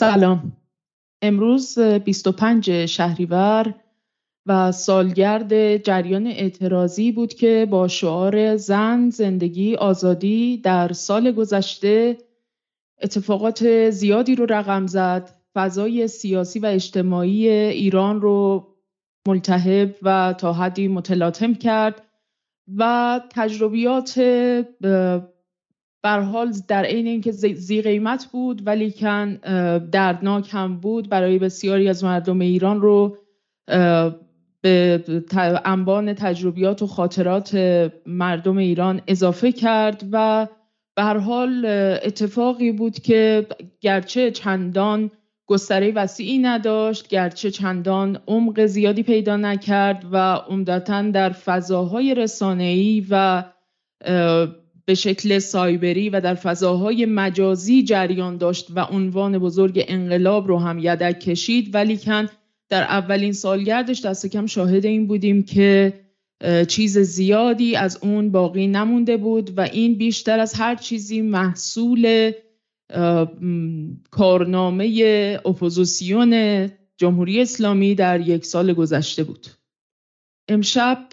سلام. امروز 25 شهریور و سالگرد جریان اعتراضی بود که با شعار زن زندگی آزادی در سال گذشته اتفاقات زیادی رو رقم زد. فضای سیاسی و اجتماعی ایران رو ملتهب و تا حدی متلاطم کرد و تجربیات بر حال در عین اینکه زی قیمت بود ولی کن دردناک هم بود برای بسیاری از مردم ایران رو به انبان تجربیات و خاطرات مردم ایران اضافه کرد و به هر حال اتفاقی بود که گرچه چندان گستره وسیعی نداشت گرچه چندان عمق زیادی پیدا نکرد و عمدتا در فضاهای رسانه‌ای و به شکل سایبری و در فضاهای مجازی جریان داشت و عنوان بزرگ انقلاب رو هم یدک کشید. ولیکن در اولین سالگردش دست کم شاهد این بودیم که چیز زیادی از اون باقی نمونده بود و این بیشتر از هر چیزی محصول کارنامه اپوزیسیون جمهوری اسلامی در یک سال گذشته بود. امشب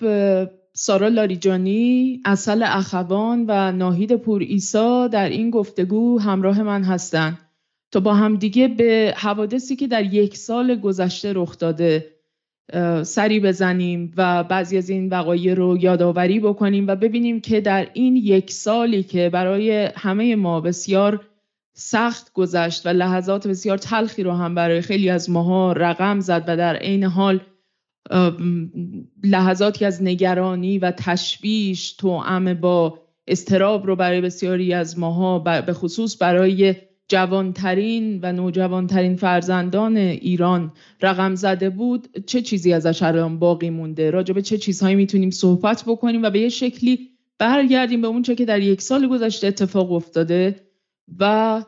سارا لاریجانی، اصل اخوان و ناهید پور ایسا در این گفتگو همراه من هستند تا با هم دیگه به حوادثی که در یک سال گذشته رخ داده سری بزنیم و بعضی از این وقایع رو یادآوری بکنیم و ببینیم که در این یک سالی که برای همه ما بسیار سخت گذشت و لحظات بسیار تلخی رو هم برای خیلی از ماها رقم زد و در عین حال لحظاتی از نگرانی و تشویش توأم با استراب رو برای بسیاری از ماها به خصوص برای جوانترین و نوجوانترین فرزندان ایران رقم زده بود. چه چیزی ازش الان باقی مونده؟ راجع به چه چیزهایی می‌تونیم صحبت بکنیم و به یه شکلی برگردیم به اون چه که در یک سال گذشته اتفاق افتاده و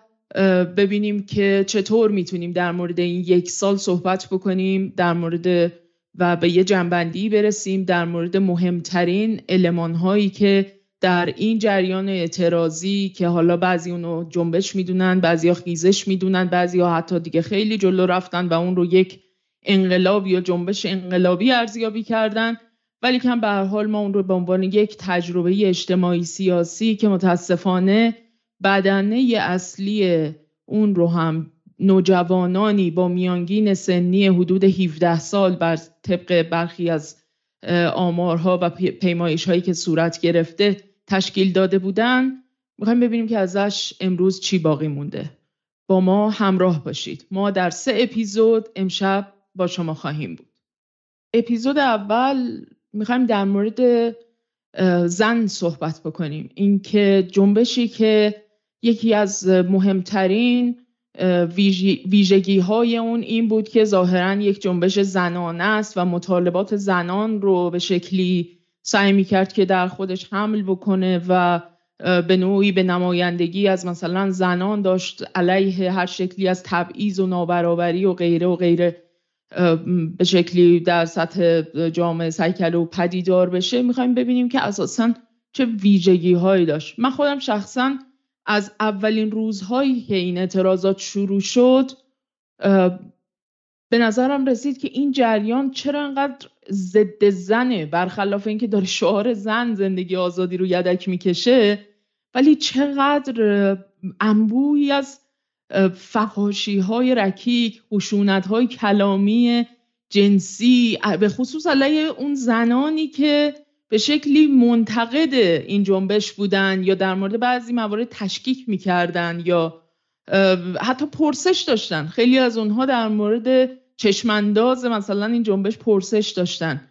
ببینیم که چطور می‌تونیم در مورد این یک سال صحبت بکنیم در مورد و به یه جنبندی برسیم در مورد مهمترین علمان هایی که در این جریان اعتراضی که حالا بعضی اونو جنبش می‌دونن بعضی ها خیزش می‌دونن بعضی ها حتی دیگه خیلی جلو رفتن و اون رو یک انقلاب یا جنبش انقلابی ارزیابی کردن. ولی کم به هر حال ما اون رو به عنوان یک تجربه اجتماعی سیاسی که متاسفانه بدنه اصلی اون رو هم نوجوانانی با میانگین سنی حدود 17 سال بر طبق برخی از آمارها و پیمایش هایی که صورت گرفته تشکیل داده بودن. می‌خوایم ببینیم که ازش امروز چی باقی مونده. با ما همراه باشید. ما در سه اپیزود امشب با شما خواهیم بود. اپیزود اول می‌خوایم در مورد زن صحبت بکنیم. اینکه جنبشی که یکی از مهمترین ویژگی های اون این بود که ظاهرا یک جنبش زنانه است و مطالبات زنان رو به شکلی سعی می کرد که در خودش حمل بکنه و به نوعی به نمایندگی از مثلا زنان داشت علیه هر شکلی از تبعیض و نابرابری و غیره و غیره به شکلی در سطح جامعه سیکل و پدیدار بشه. می‌خوایم ببینیم که اساسا چه ویژگی هایی داشت. من خودم شخصا از اولین روزهایی که این اعتراضات شروع شد به نظرم رسید که این جریان چرا انقدر ضد زنه برخلاف اینکه داره شعار زن زندگی آزادی رو یدک می‌کشه ولی چقدر انبوهی از فحاشی های رکیک خشونت های کلامی جنسی به خصوص علیه اون زنانی که به شکلی منتقد این جنبش بودن یا در مورد بعضی موارد تشکیک می‌کردن یا حتی پرسش داشتن. خیلی از اونها در مورد چشمانداز مثلا این جنبش پرسش داشتن.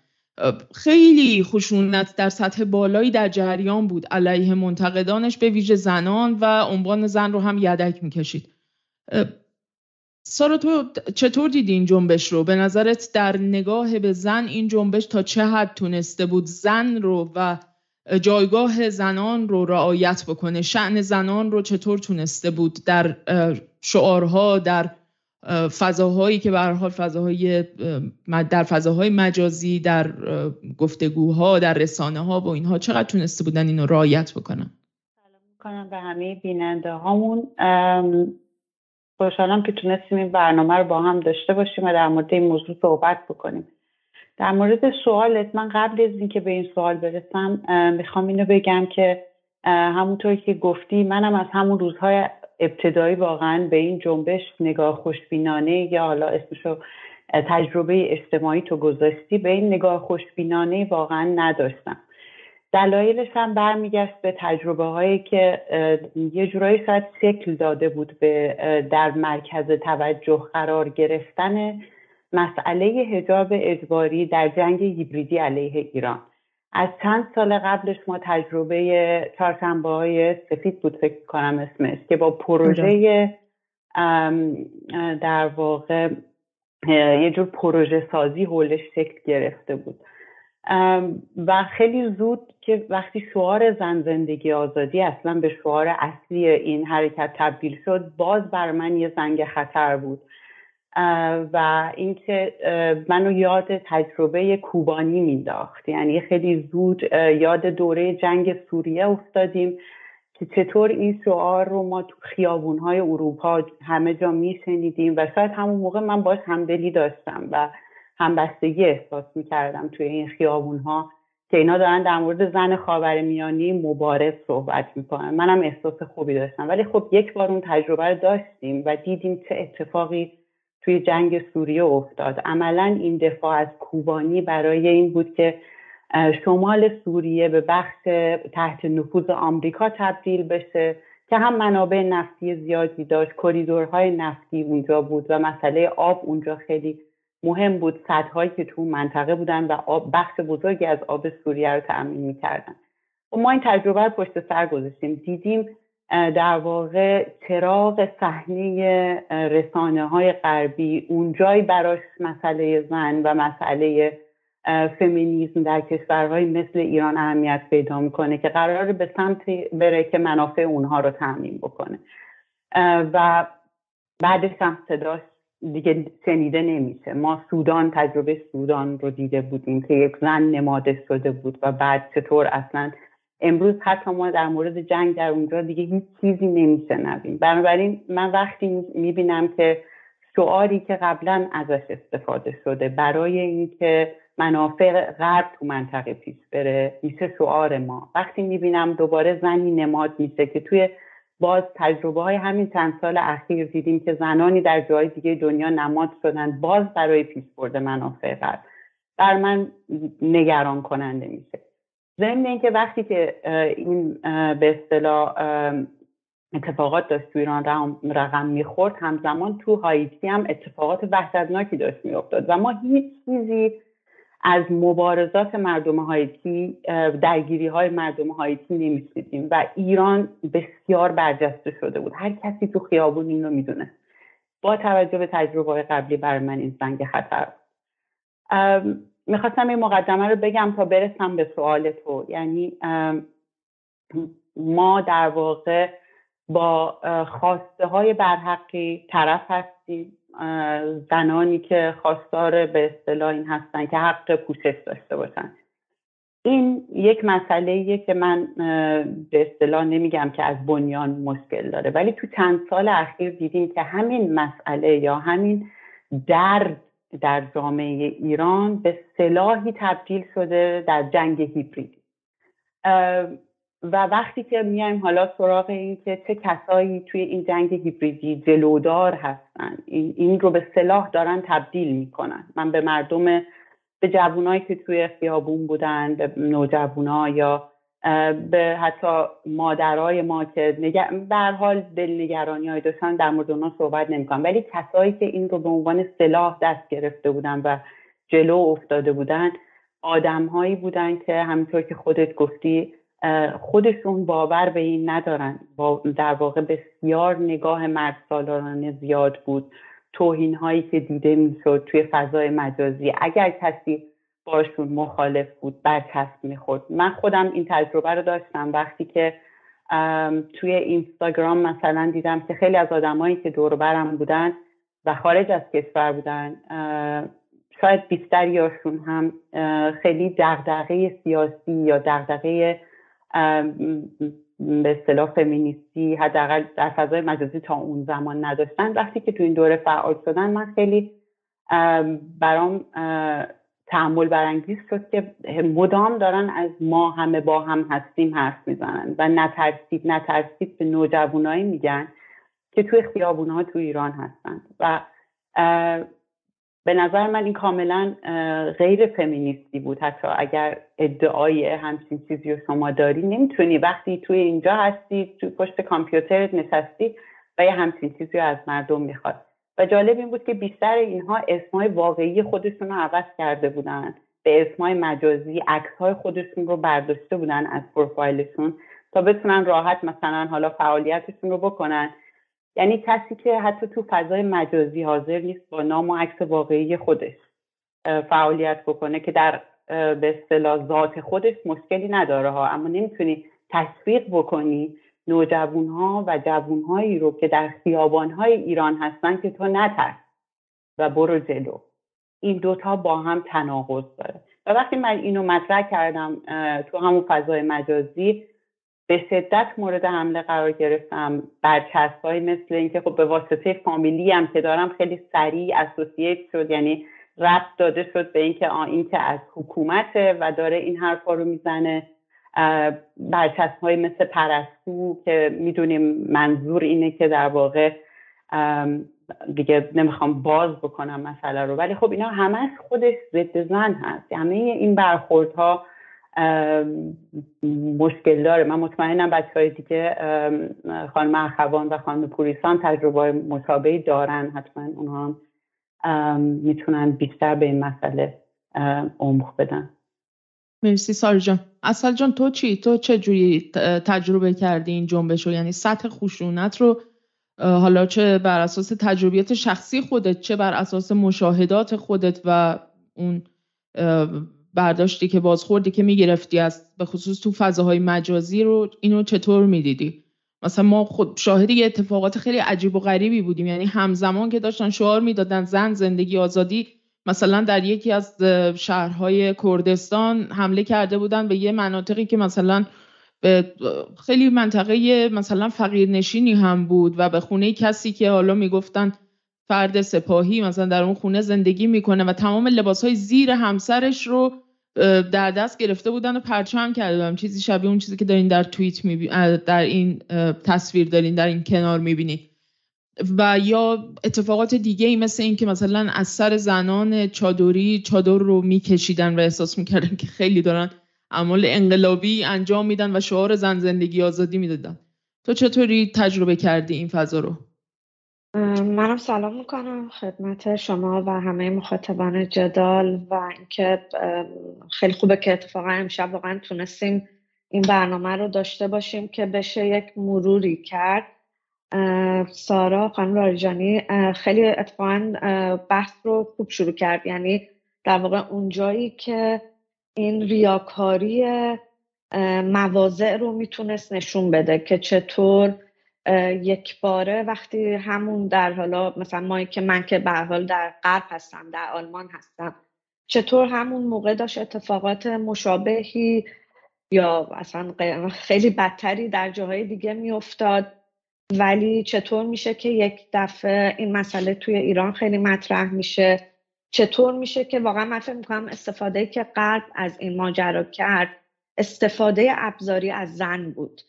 خیلی خشونت در سطح بالایی در جریان بود. علیه منتقدانش به ویژه زنان و عنوان زن رو هم یدک می‌کشید. سارا تو چطور دیدی این جنبش رو؟ به نظرت در نگاه به زن این جنبش تا چه حد تونسته بود زن رو و جایگاه زنان رو رعایت بکنه؟ شعن زنان رو چطور تونسته بود در شعارها در فضاهایی که به فضاهای در فضاهای مجازی در گفتگوها در رسانه ها و اینها چقدر تونسته بودن اینو رعایت بکنن؟ سلام می‌کنم به همه بیننده هامون خوشحالم که تونستیم این برنامه رو با هم داشته باشیم و در مورد این موضوع صحبت بکنیم. در مورد سوالت من قبل از اینکه به این سوال برسم می‌خوام اینو بگم که همونطور که گفتی منم از همون روزهای ابتدایی واقعا به این جنبش نگاه خوشبینانه یا حالا اسمشو تجربه اجتماعی تو گذاشتی به این نگاه خوشبینانه واقعا نداشتم. دلایلش هم برمیگشت به تجربه هایی که یه جورایی شاید شکل داده بود به در مرکز توجه قرار گرفتن مسئله هجاب اجباری در جنگ هیبریدی علیه ایران. از چند سال قبلش ما تجربه چهارشنبه های سفید بود فکر کنم اسمش که با پروژه در واقع یه جور پروژه سازی حولش شکل گرفته بود. و خیلی زود که وقتی شعار زن زندگی آزادی اصلا به شعار اصلی این حرکت تبدیل شد باز بر من یه زنگ خطر بود. و اینکه منو یاد تجربه کوبانی مینداخت. یعنی خیلی زود یاد دوره جنگ سوریه افتادیم که چطور این شعار رو ما تو خیابونهای اروپا همه جا میشنیدیم و شاید همون موقع من باش همدلی داشتم و همبستگی احساس می‌کردم توی این خیابونها که اینا دارن در مورد زن خاورمیانه مبارز صحبت می‌کنن. منم احساس خوبی داشتم. ولی خب یک بار اون تجربه رو داشتیم و دیدیم چه اتفاقی توی جنگ سوریه افتاد. عملا این دفاع از کوبانی برای این بود که شمال سوریه به بخش تحت نفوذ آمریکا تبدیل بشه که هم منابع نفتی زیادی داشت. کریدورهای نفتی اونجا بود و مسئله آب اونجا خیلی مهم بود سدهایی که تو منطقه بودن و آب بخش بزرگی از آب سوریه رو تأمین می‌کردن. و خب ما این تجربه رو پشت سر گذاشتیم. دیدیم در واقع چراغ صحنه رسانه های غربی اونجایی براش مسئله زن و مسئله فمینیزم در کشورهای مثل ایران اهمیت پیدا می‌کنه که قرار به سمت بره که منافع اونها رو تعمین بکنه. و بعدش هم صداش دیگه شنیده نمیشه. ما سودان تجربه سودان رو دیده بودیم که یک زن نماده شده بود و بعد چطور اصلا؟ امروز حتی ما در مورد جنگ در اونجا دیگه هیچ چیزی نمیشنویم بنابراین من وقتی می‌بینم که شعاری که قبلا ازش استفاده شده برای اینکه منافع غرب تو منطقه پیش بره میشه شعار ما. وقتی می‌بینم دوباره زنی نماد میشه که توی باز تجربه های همین چند سال اخیر دیدیم که زنانی در جای دیگه دنیا نماد شدن باز برای پیش برده منافع غرب بر من نگران کننده میشه. ضمن اینکه وقتی که این به اصطلاح اتفاقات داشت تو ایران رقم می‌خورد همزمان تو هایتی هم اتفاقات وحشتناکی داشت میافتاد و ما هیچ چیزی از مبارزات مردم هایتی درگیری های مردم هایتی نمیشنیدیم و ایران بسیار برجسته شده بود. هر کسی تو خیابون این رو می‌دونه. با توجه به تجربه های قبلی برای من این زنگ خطر می‌خواستم این مقدمه رو بگم تا برسم به سوال تو. یعنی ما در واقع با خواسته های برحقی طرف هستیم. زنانی که خواستار به اصطلاح این هستن که حق پوشش داشته باشن. این یک مسئله که من به اصطلاح نمیگم که از بنیان مشکل داره ولی تو چند سال اخیر دیدیم که همین مسئله یا همین درد در جامعه ایران به سلاحی تبدیل شده در جنگ هیبریدی و وقتی که میایم حالا سراغ این که چه کسایی توی این جنگ هیبریدی جلودار هستن این, رو به سلاح دارن تبدیل می‌کنن. من به مردم به جوانایی که توی خیابون بودن به نوجوانا یا به حتی مادرای ما که نگر... به حال دلنگرانی های داشتن در مورد اونا صحبت نمی‌کنم. ولی کسایی که این رو به عنوان سلاح دست گرفته بودن و جلو افتاده بودن آدمهایی بودن که همینطور که خودت گفتی خودشون باور به این ندارن. در واقع بسیار نگاه مرد سالارانه زیاد بود. توهین هایی که دیده می‌شد توی فضای مجازی. اگر کسی باشون مخالف بود برچسب می‌خورد. من خودم این تجربه رو داشتم. وقتی که توی اینستاگرام مثلا دیدم که خیلی از آدمایی که دور برم بودن و خارج از کشور بودن شاید بیشتریاشون هم خیلی دغدغه سیاسی یا دغدغه به اصطلاح فمینیستی حداقل در فضای مجازی تا اون زمان نداشتن. وقتی که تو این دوره فعال شدن من خیلی برام تعمل برانگیز شد که مدام دارن از ما همه با هم هستیم حرف می‌زنن و نترسید نترسید به نوجوانایی میگن که توی خیابونها تو ایران هستند و به نظر من این کاملا غیر فمینیستی بود. حتی اگر ادعای همچین چیزی رو شما داری نمی‌تونی. وقتی توی اینجا هستی توی پشت کامپیوترت نشستی و یه همچین چیزی رو از مردم می‌خواد. و جالب این بود که بیشتر اینها اسمای واقعی خودشون رو عوض کرده بودن. به اسمای مجازی عکسهای خودشون رو برداشته بودن از پروفایلشون تا بتونن راحت مثلا حالا فعالیتشون رو بکنن. یعنی کسی که حتی تو فضای مجازی حاضر نیست با نام و عکس واقعی خودش فعالیت بکنه که در به اصطلاح ذات خودش مشکلی نداره ها. اما نمی‌تونی تشویق بکنی نوجوان ها و جوون هایی رو که در خیابان های ایران هستن که تو نترس و برو جلو. این دوتا با هم تناقض داره. و وقتی من اینو مطرح کردم تو همون فضای مجازی به شدت مورد حمله قرار گرفتم. برچسب های مثل اینکه خب به واسطه فامیلی هم که دارم خیلی سریع اسوسییت شد یعنی رفت داده شد به اینکه این که از حکومته و داره این حرفا رو می‌زنه. برچسب های مثل پرستو که می‌دونیم منظور اینه که در واقع دیگه نمی‌خوام باز بکنم مسئله رو. ولی خب اینا همش خودش ضد زن هست. همه این برخوردها مشکل داره. من مطمئنم بچه های دیگه خانم اخوان و خانم پوریسان تجربه مشابهی دارن. حتما اونها هم می‌تونن بیشتر به این مسئله عمق بدن. مرسی سال جان. اصل جان تو چی؟ تو چه جوری تجربه کردی این جنبش رو؟ یعنی سطح خشونت رو حالا چه بر اساس تجربیات شخصی خودت چه بر اساس مشاهدات خودت و اون برداشتی که بازخوردی که می‌گرفتی از به خصوص تو فضاهای مجازی رو اینو چطور می‌دیدی؟ مثلا ما خود شاهد یه اتفاقات خیلی عجیب و غریبی بودیم. یعنی همزمان که داشتن شعار می‌دادن زن زندگی آزادی مثلا در یکی از شهرهای کردستان حمله کرده بودن به یه مناطقی که مثلا به خیلی منطقه مثلا فقیر نشینی هم بود و به خونه کسی که حالا می‌گفتن فرد سپاهی مثلا در اون خونه زندگی می‌کنه و تمام لباس های زیر همسرش رو در دست گرفته بودن و پرچم کرده بودن. چیزی شبیه اون چیزی که دارین در توییت در این تصویر دارین در این کنار می‌بینید. و یا اتفاقات دیگه ای مثل این که مثلا از سر زنان چادری چادر رو میکشیدن و احساس می‌کردن که خیلی دارن اعمال انقلابی انجام میدن و شعار زن زندگی آزادی می‌دادن. تو چطوری تجربه کردی این فضا رو؟ منم سلام می‌کنم خدمت شما و همه مخاطبان جدال و اینکه خیلی خوبه که اتفاقا امشب واقعا تونستیم این برنامه رو داشته باشیم که بشه یک مروری کرد. سارا خانم راریجانی خیلی اتفاقا بحث رو خوب شروع کرد. یعنی در واقع اونجایی که این ریاکاری مواضع رو می‌تونست نشون بده که چطور یک باره وقتی همون در حالا مثلا ما که من که به حال در غرب هستم در آلمان هستم چطور همون موقع داشت اتفاقات مشابهی یا اصلا خیلی بدتری در جاهای دیگه میافتاد؟ ولی چطور میشه که یک دفعه این مسئله توی ایران خیلی مطرح میشه؟ چطور میشه که واقعا من فکر می‌کنم استفاده که غرب از این ماجرا کرد استفاده ابزاری از زن بود؟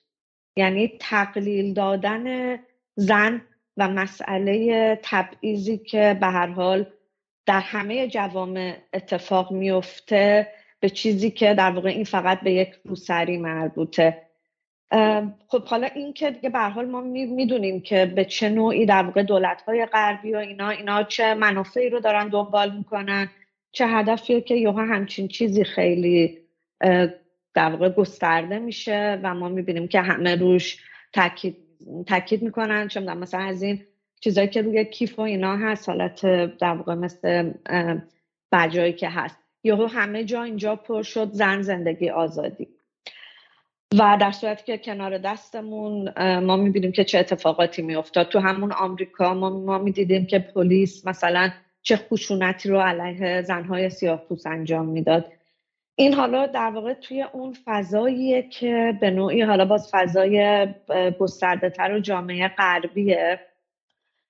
یعنی تقلیل دادن زن و مسئله تبعیضی که به هر حال در همه جوامع اتفاق میفته به چیزی که در واقع این فقط به یک روسری مربوطه. خب حالا این که دیگه به حال ما می‌دونیم که به چه نوعی در واقع دولت های غربی و اینا اینا چه منافعی رو دارن دنبال می‌کنن چه هدفیه که یوها همچین چیزی خیلی در واقع گسترده میشه و ما می‌بینیم که همه روش تاکید تاکید می‌کنن چه مثلا از این چیزایی که روی کیف و اینا هست حالت در واقع مثل بجایی که هست. یهو همه جا اینجا پر شد زن زندگی آزادی. و در صورتی که کنار دستمون ما می‌بینیم که چه اتفاقاتی میافتاد. تو همون آمریکا ما, ما می‌دیدیم که پلیس مثلا چه خشونتی رو علیه زنهای سیاه انجام می‌داد. این حالا در واقع توی اون فضاییه که به نوعی حالا باز فضای گسترده تر و جامعه غربیه.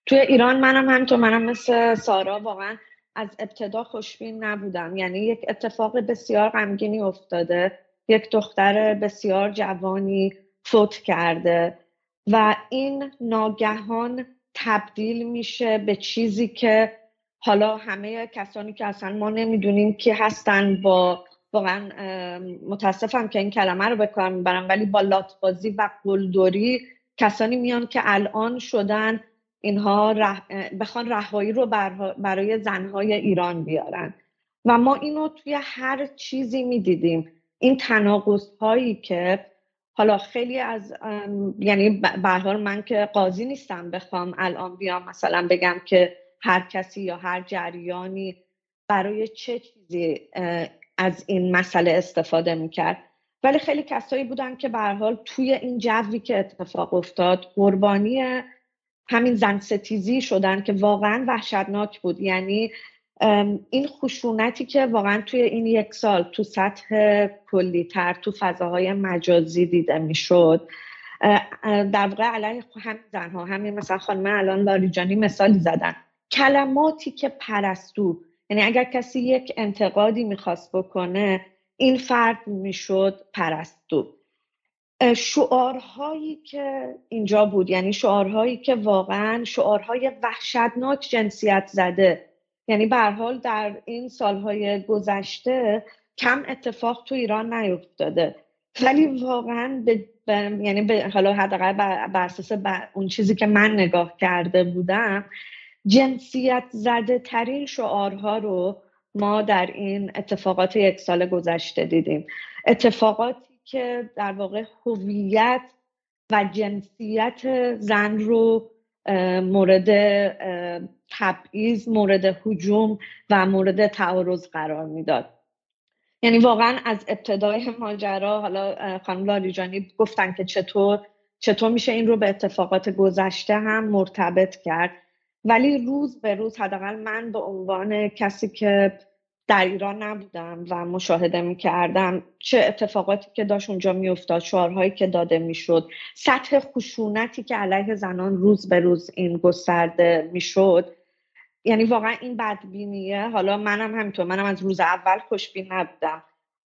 توی ایران منم همینطور منم مثل سارا واقعا از ابتدا خوشبین نبودم. یعنی یک اتفاق بسیار غمگینی افتاده. یک دختر بسیار جوانی فوت کرده و این ناگهان تبدیل میشه به چیزی که حالا همه کسانی که اصلا ما نمی‌دونیم که هستن با واقعا متاسفم که این کلمه رو به کار می‌برم ولی با لاتبازی و قلدری کسانی میان که الان شدن اینها بخوان رهایی رو برای زنهای ایران بیارن. و ما اینو توی هر چیزی می‌دیدیم. این تناقض هایی که حالا خیلی از یعنی به من که قاضی نیستم بخوام الان بیام مثلا بگم که هر کسی یا هر جریانی برای چه چیزی از این مسئله استفاده می‌کرد. ولی خیلی کسایی بودن که به حال توی این جوی که اتفاق افتاد قربانی همین زن ستیزی شدن که واقعا وحشتناک بود. یعنی این خشونتی که واقعا توی این یک سال تو سطح کلی تر تو فضاهای مجازی دیده می‌شد. در واقع علیه همین زنها همین مثلا خانم الان لاریجانی مثالی زدن. کلماتی که پرستو یعنی اگر کسی یک انتقادی می‌خواست بکنه این فرد می‌شد پرستو. شعارهایی که اینجا بود یعنی شعارهایی که واقعا شعارهای وحشتناک جنسیت زده. یعنی به حال در این سالهای گذشته کم اتفاق تو ایران نیفتاده. ولی واقعا به یعنی به حالا حداقل بر اساس اون چیزی که من نگاه کرده بودم جنسیت زده ترین شعارها رو ما در این اتفاقات یک سال گذشته دیدیم. اتفاقاتی که در واقع هویت و جنسیت زن رو مورد تبعیض مورد حجوم و مورد تعارض قرار می‌داد. یعنی واقعا از ابتدای ماجرا حالا خانم لاریجانی گفتن که چطور چطور میشه این رو به اتفاقات گذشته هم مرتبط کرد. ولی روز به روز حداقل من به عنوان کسی که در ایران نبودم و مشاهده می‌کردم چه اتفاقاتی که داشت اونجا میافتاد شعارهایی که داده می‌شد سطح خشونتی که علیه زنان روز به روز این گسترده می‌شد. یعنی واقعا این بدبینیه. حالا منم همینطور منم از روز اول خوشبین نبودم.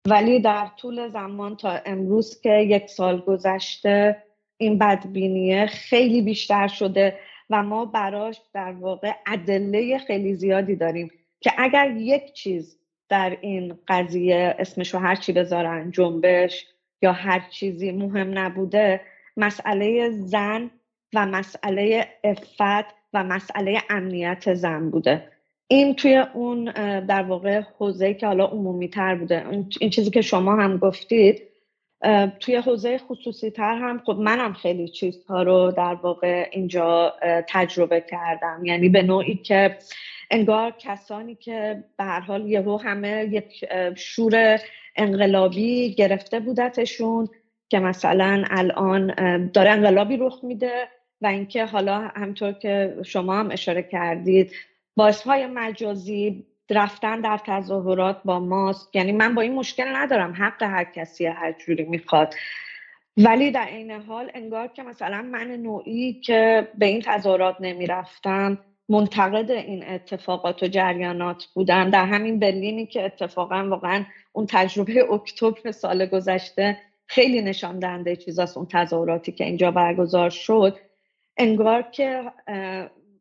ولی در طول زمان تا امروز که یک سال گذشته این بدبینیه خیلی بیشتر شده. و ما براش در واقع ادله خیلی زیادی داریم که اگر یک چیز در این قضیه اسمشو هر چی بذارن جنبش یا هر چیزی مهم نبوده مسئله زن و مسئله افت و مسئله امنیت زن بوده. این توی اون در واقع حوزه که حالا عمومی تر بوده این چیزی که شما هم گفتید توی حوزه خصوصی تر هم خب منم خیلی چیزها رو در واقع اینجا تجربه کردم. یعنی به نوعی که انگار کسانی که به هر حال یهو همه یک شور انقلابی گرفته بودتشون که مثلا الان داره انقلابی رخ میده و اینکه حالا همطور که شما هم اشاره کردید باعث های مجازی رفتن در تظاهرات با ماست. یعنی من با این مشکل ندارم. حق هر کسی هر جوری می‌خواد. ولی در این حال انگار که مثلا من نوعی که به این تظاهرات نمی‌رفتم منتقد این اتفاقات و جریانات بودم. در همین برلینی که اتفاقا واقعا اون تجربه اکتبر سال گذشته خیلی نشان دهنده چیزاست اون تظاهراتی که اینجا برگزار شد. انگار که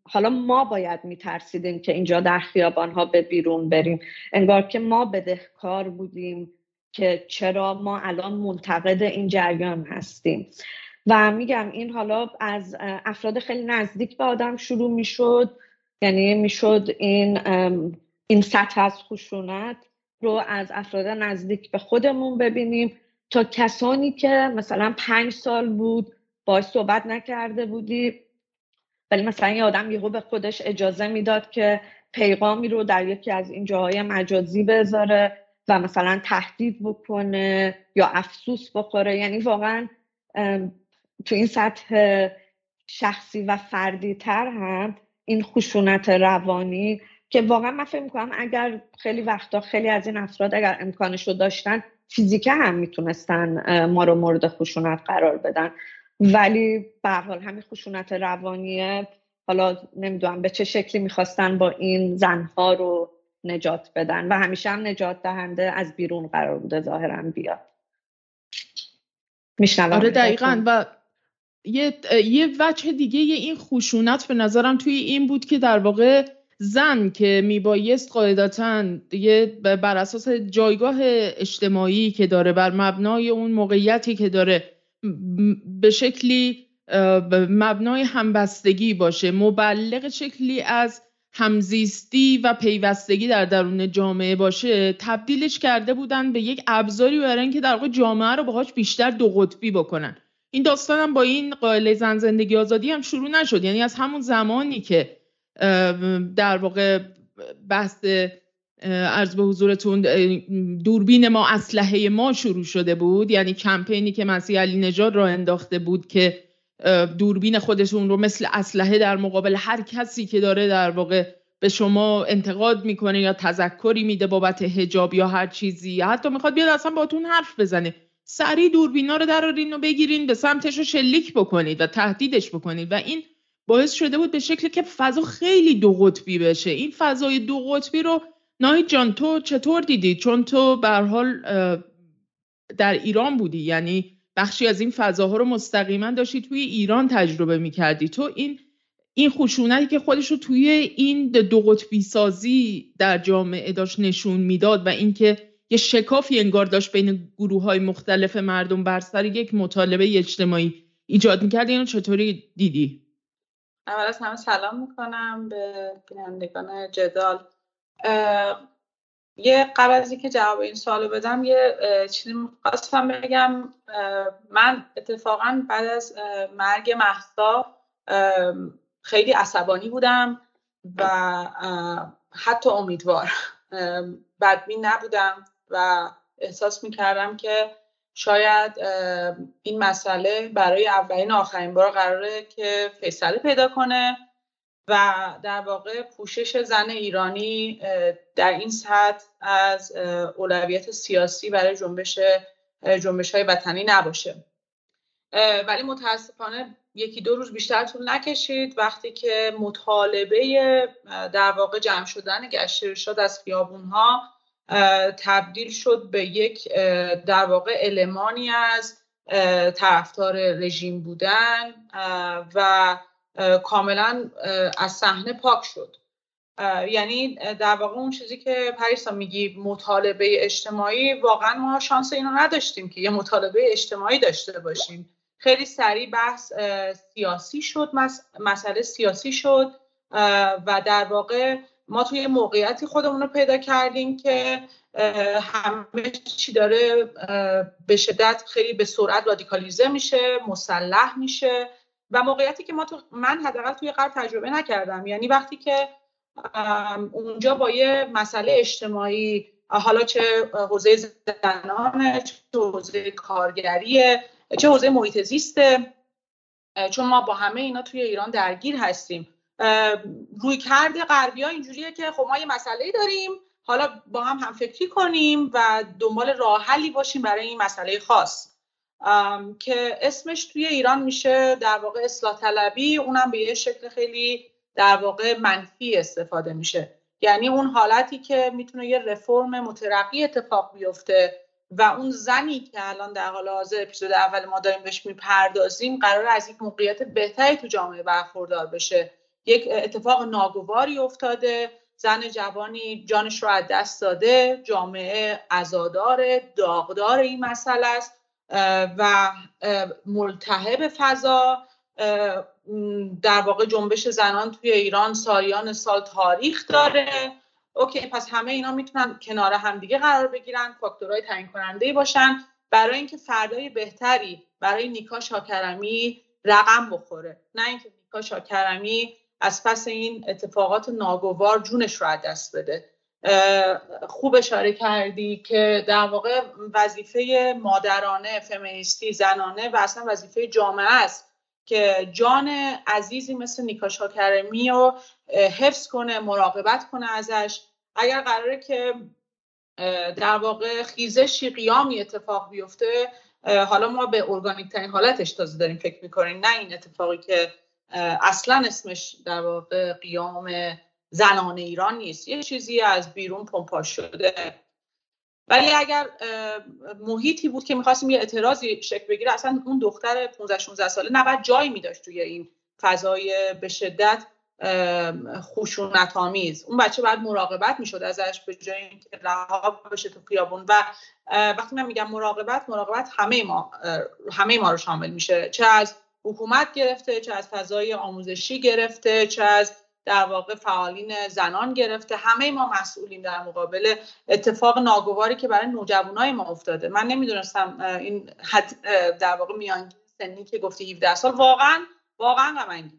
حالا ما باید میترسیدیم که اینجا در خیابان ها به بیرون بریم. انگار که ما بدهکار بودیم که چرا ما الان منتقد این جریان هستیم. و میگم این حالا از افراد خیلی نزدیک به آدم شروع می‌شد. یعنی می‌شد این این سطح از خشونت رو از افراد نزدیک به خودمون ببینیم. تا کسانی که مثلا پنج سال بود باش صحبت نکرده بودی ولی مثلا یه آدم یهو به خودش اجازه می‌داد که پیغامی رو در یکی از این جاهای مجازی بذاره و مثلا تهدید بکنه یا افسوس بخوره. یعنی واقعا تو این سطح شخصی و فردی تر هم این خشونت روانی که واقعا من فکر می‌کنم اگر خیلی وقتا خیلی از این افراد اگر امکانش رو داشتن فیزیکه هم می‌تونستن ما رو مورد خشونت قرار بدن. ولی به حال همین خشونت روانیه. حالا نمی‌دونم به چه شکلی می‌خواستن با این زنها رو نجات بدن. و همیشه هم نجات دهنده از بیرون قرار بوده ظاهرا بیاد. میشنوم آره دقیقا. و یه, یه وجه دیگه یه این خشونت به نظرم توی این بود که در واقع زن که میبایست قاعدتا یه بر اساس جایگاه اجتماعی که داره بر مبنای اون موقعیتی که داره به شکلی مبنای همبستگی باشه. مبلغ شکلی از همزیستی و پیوستگی در درون جامعه باشه. تبدیلش کرده بودن به یک ابزاری برای اینکه در واقع جامعه رو باهاش بیشتر دو قطبی بکنن. این داستان هم با این قائله زن زندگی آزادی هم شروع نشد. یعنی از همون زمانی که در واقع بحث عرض به حضورتون دوربین ما اسلحه ما شروع شده بود. یعنی کمپینی که مسیح علی نژاد را انداخته بود که دوربین خودشون رو مثل اسلحه در مقابل هر کسی که داره در واقع به شما انتقاد می‌کنه یا تذکری میده بابت هجاب یا هر چیزی. حتی می‌خواد بیاد اصلا باتون حرف بزنه. سریع دوربینا رو درارین و بگیرین به سمتش رو شلیک بکنید و تهدیدش بکنید. و این باعث شده بود به شکلی که فضا خیلی دو قطبی بشه. این فضای دو قطبی رو ناهید جان تو چطور دیدی؟ چون تو به حال در ایران بودی یعنی بخشی از این فضاها رو مستقیما داشتی توی ایران تجربه می‌کردی. تو این این خشونتی که خودش رو توی این دو قطبی سازی در جامعه داشت نشون می‌داد و اینکه یه شکافی انگار داشت بین گروه های مختلف مردم بر سر یک مطالبه اجتماعی ایجاد می‌کرد اینو چطوری دیدی؟ اول از همه سلام می‌کنم به بینندگان جدال. یه قبل از اینکه جواب این سوالو بدم یه چیزی خواستم بگم. من اتفاقا بعد از مرگ محسا خیلی عصبانی بودم و حتی امیدوار. بدبین نبودم و احساس می‌کردم که شاید این مسئله برای اولین آخرین بار قراره که فیصله پیدا کنه. و در واقع پوشش زن ایرانی در این سطح از اولویت سیاسی برای جنبش جنبش های وطنی نباشه. ولی متاسفانه یکی دو روز بیشتر طول نکشید. وقتی که مطالبه در واقع جمع شدن گشت ارشاد از خیابون ها تبدیل شد به یک در واقع المانی از طرفدار رژیم بودن و کاملا از صحنه پاک شد. یعنی در واقع اون چیزی که پریسا میگی مطالبه اجتماعی واقعا ما شانس اینو نداشتیم که یه مطالبه اجتماعی داشته باشیم. خیلی سریع بحث سیاسی شد مسئله سیاسی شد و در واقع ما توی موقعیتی خودمون رو پیدا کردیم که همه چی داره به شدت خیلی به سرعت رادیکالیزه میشه مسلح میشه. و موقعیتی که ما تو من حداقل توی غرب تجربه نکردم. یعنی وقتی که اونجا با یه مسئله اجتماعی حالا چه حوزه زنانه چه حوزه کارگریه چه حوزه محیط زیسته چون ما با همه اینا توی ایران درگیر هستیم. روی کرده غربی ها اینجوریه که خب ما یه مسئله داریم حالا با هم هم فکری کنیم و دنبال راه حلی باشیم برای این مسئله خاص. که اسمش توی ایران میشه در واقع اصلاح طلبی. اونم به یه شکل خیلی در واقع منفی استفاده میشه. یعنی اون حالتی که می‌تونه یه رفرم مترقی اتفاق بیفته و اون زنی که الان در حال حاضر اپیزود اول ما داریم بهش می‌پردازیم قرار از یک موقعیت بهتری تو جامعه برخوردار بشه. یک اتفاق ناگواری افتاده زن جوانی جانش رو از دست داده جامعه ازادار داغدار این مسئله است. و ملتهب فضا در واقع جنبش زنان توی ایران سالیان سال تاریخ داره. اوکی پس همه اینا می‌تونن کنار همدیگه قرار بگیرن فاکتورهای تعیین کننده باشن. برای اینکه فردای بهتری برای نیکا شاکرمی رقم بخوره. نه اینکه نیکا شاکرمی از پس این اتفاقات ناگوار جونش رو از دست بده. خوب اشاره کردی که در واقع وظیفه مادرانه فمینیستی زنانه و اصلا وظیفه جامعه است که جان عزیزی مثل نیکا شاکرمی رو حفظ کنه مراقبت کنه ازش. اگر قراره که در واقع خیزشی قیامی اتفاق بیفته حالا ما به ارگانیک ترین حالتش تازه داریم فکر می‌کنیم نه این اتفاقی که اصلا اسمش در واقع قیام زنان ایران نیست. یه چیزی از بیرون پمپاژ شده. ولی اگر محیطی بود که می‌خواستیم یه اعتراضی شکل بگیره اصلا اون دختر 15 16 ساله نباید جایی میداشت توی این فضای به شدت خشونت آمیز اون بچه باید مراقبت می‌شد ازش به جای اینکه رها بشه تو خیابون و وقتی من میگم مراقبت مراقبت همه ما همه ما رو شامل میشه. چه از حکومت گرفته چه از فضای آموزشی گرفته چه از در واقع فعالین زنان گرفته. همه ما مسئولیم در مقابل اتفاق ناگواری که برای نوجوانای ما افتاده. من نمی‌دونستم این حد در واقع میان سنی که گفتی 17 سال واقعا واقعا غم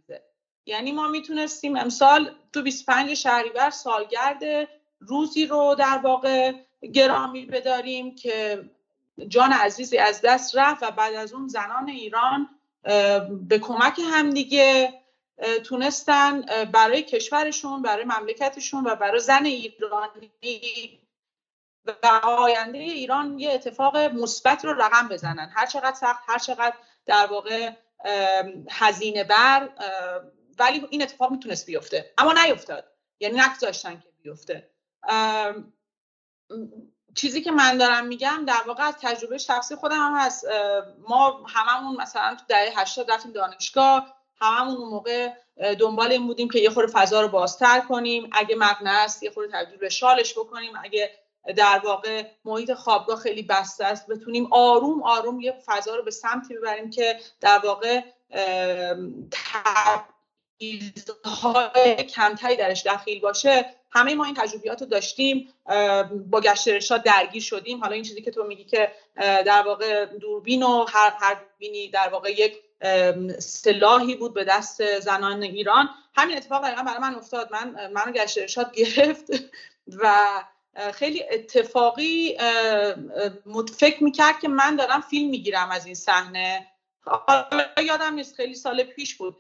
یعنی ما می‌تونستیم امسال تو 25 شهریور سالگرد روزی رو در واقع گرامی بداریم که جان عزیزی از دست رفت و بعد از اون زنان ایران به کمک همدیگه تونستن برای کشورشون برای مملکتشون و برای زن ایرانی و آینده ایران یه اتفاق مثبت رو رقم بزنن. هر چقدر سخت هر چقدر در واقع هزینه بر ولی این اتفاق می‌تونست بیفته. اما نیفتاد. یعنی نگذاشتن که بیفته. چیزی که من دارم میگم در واقع از تجربه شخصی خودم هم هست. ما هممون مثلا تو دهه 80 رفتیم دانشگاه. هممون اون موقع دنبال این بودیم که یه خورده فضا رو بازتر کنیم. اگه مقنعه است یه خورده تبدیل به شالش بکنیم. اگه در واقع محیط خوابگاه خیلی بسته است بتونیم آروم آروم یه فضا رو به سمتی ببریم که در واقع های کمتری درش دخیل باشه. همه ما این تجربیات رو داشتیم. با گشت ارشاد درگیر شدیم. حالا این چیزی که تو میگی که در واقع دوربین و هر هر در واقع یک سلاحی بود به دست زنان ایران. همین اتفاق دقیقا برای من افتاد. من منو گشت ارشاد گرفت و خیلی اتفاقی فکر می‌کرد که من دارم فیلم می‌گیرم از این صحنه. حالا یادم نیست خیلی سال پیش بود.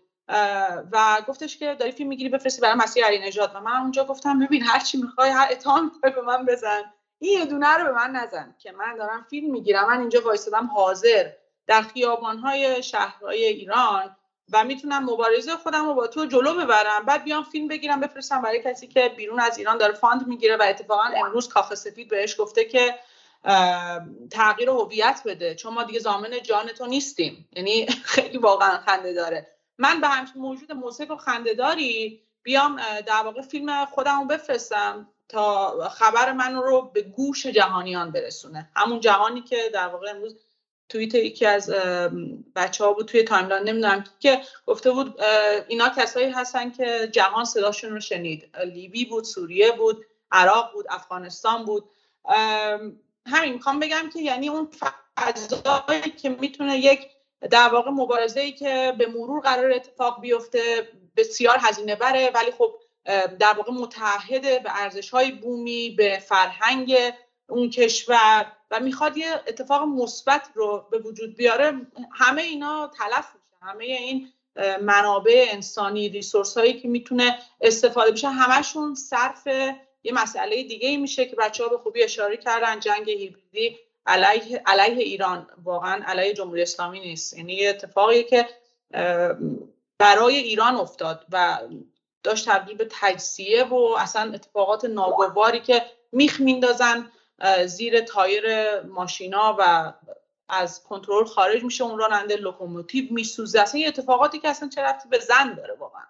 و گفتش که داری فیلم می‌گیری بفرستی برای مسیح علی‌نژاد و من اونجا گفتم ببین هر چی می‌خوای هر اتهام به من بزن. این یه دونه رو به من نزن که من دارم فیلم می‌گیرم. من اینجا وایسادم حاضر. در خیابانهای شهرهای ایران و می‌تونم مبارزه خودم رو با تو جلو ببرم. بعد بیام فیلم بگیرم بفرستم برای کسی که بیرون از ایران داره fund می‌گیره و اتفاقا امروز کاخ سفید بهش گفته که تغییر هویت بده. چون ما دیگه ضامن جان تو نیستیم. یعنی خیلی واقعا خنده داره. من به همچین موجود مضحک و خنده‌داری بیام در واقع فیلم خودم رو بفرستم تا خبر من رو به گوش جهانیان برسونه. همون جهانی که در واقع امروز توییت یکی از بچه ها بود توی timeline نمی‌دونم که گفته بود اینا کسایی هستن که جهان صداشون رو شنید. لیبی بود سوریه بود عراق بود افغانستان بود. همین می‌خوام بگم که یعنی اون فضایی که می‌تونه یک در واقع مبارزه ای که به مرور قرار اتفاق بیفته بسیار هزینه بره ولی خب در واقع متحده به ارزش های بومی به فرهنگ اون کشور و می‌خواد یه اتفاق مثبت رو به وجود بیاره همه اینا تلف میشه. همه این منابع انسانی ریسورس هایی که می‌تونه استفاده بشه همشون صرف یه مسئله دیگه میشه که بچه ها به خوبی اشاره کردن جنگ هیبریدی علیه, علیه ایران. واقعا علیه جمهوری اسلامی نیست. یعنی اتفاقی که برای ایران افتاد و داشت تبدیل به تجزیه و اصلا اتفاقات ناگواری که میخ میندازن. زیر تایر ماشینا و از کنترل خارج میشه اون راننده لوکوموتیو میسوزه. اصلا یه اتفاقاتی که اصلا ربطی به زن نداره واقعا.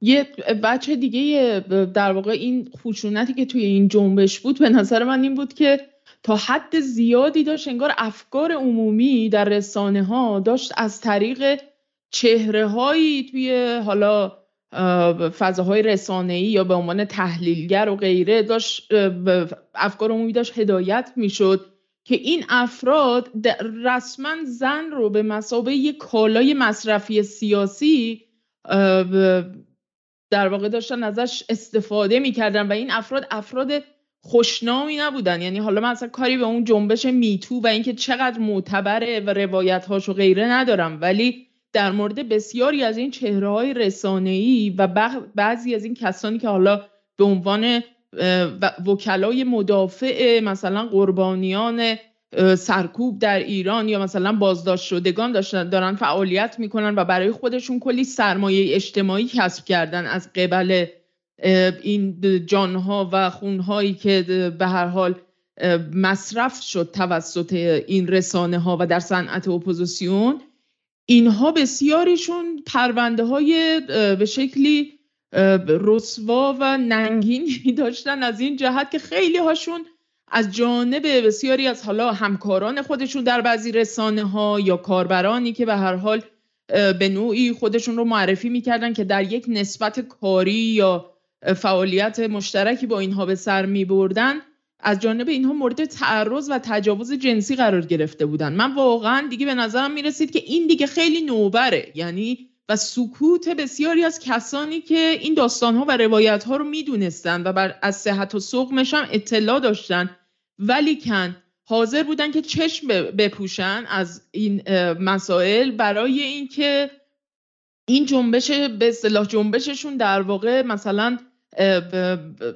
یه بچه دیگه در واقع این خشونتی که توی این جنبش بود به نظر من این بود که تا حد زیادی داشت انگار افکار عمومی در رسانه ها داشت از طریق چهره هایی توی حالا فضاهای رسانه ای یا به عنوان تحلیلگر و غیره داشت افکار عمومی داشت هدایت می‌شد که این افراد رسما زن رو به مسابقه یک کالای مصرفی سیاسی در واقع داشتن ازش استفاده می‌کردن و این افراد افراد خوشنامی نبودن. یعنی حالا من اصلا کاری به اون جنبش میتو و اینکه چقدر معتبره و روایت هاش غیره ندارم. ولی در مورد بسیاری از این چهره های رسانه‌ای و بعضی از این کسانی که حالا به عنوان وکلای مدافع مثلا قربانیان سرکوب در ایران یا مثلا بازداشت شدگان داشتن دارن فعالیت می‌کنن و برای خودشون کلی سرمایه اجتماعی کسب کردن از قبل این جانها و خونهایی که به هر حال مصرف شد توسط این رسانه ها و در صنعت اپوزیسیون. اینها بسیاریشون پرونده های به شکلی رسوا و ننگینی داشتن از این جهت که خیلی هاشون از جانب بسیاری از حالا همکاران خودشون در بعضی رسانه ها یا کاربرانی که به هر حال به نوعی خودشون رو معرفی می‌کردن که در یک نسبت کاری یا فعالیت مشترکی با اینها به سر می بردن از جانب اینها مورد تعرض و تجاوز جنسی قرار گرفته بودن. من واقعا دیگه به نظرم می‌رسید که این دیگه خیلی نوبره. یعنی و سکوت بسیاری از کسانی که این داستان ها و روایت ها رو می‌دونستن و بر از صحت و سقمش هم اطلاع داشتن. ولی کن حاضر بودن که چشم بپوشن از این مسائل برای اینکه این جنبش به اصطلاح جنبششون در واقع مثلا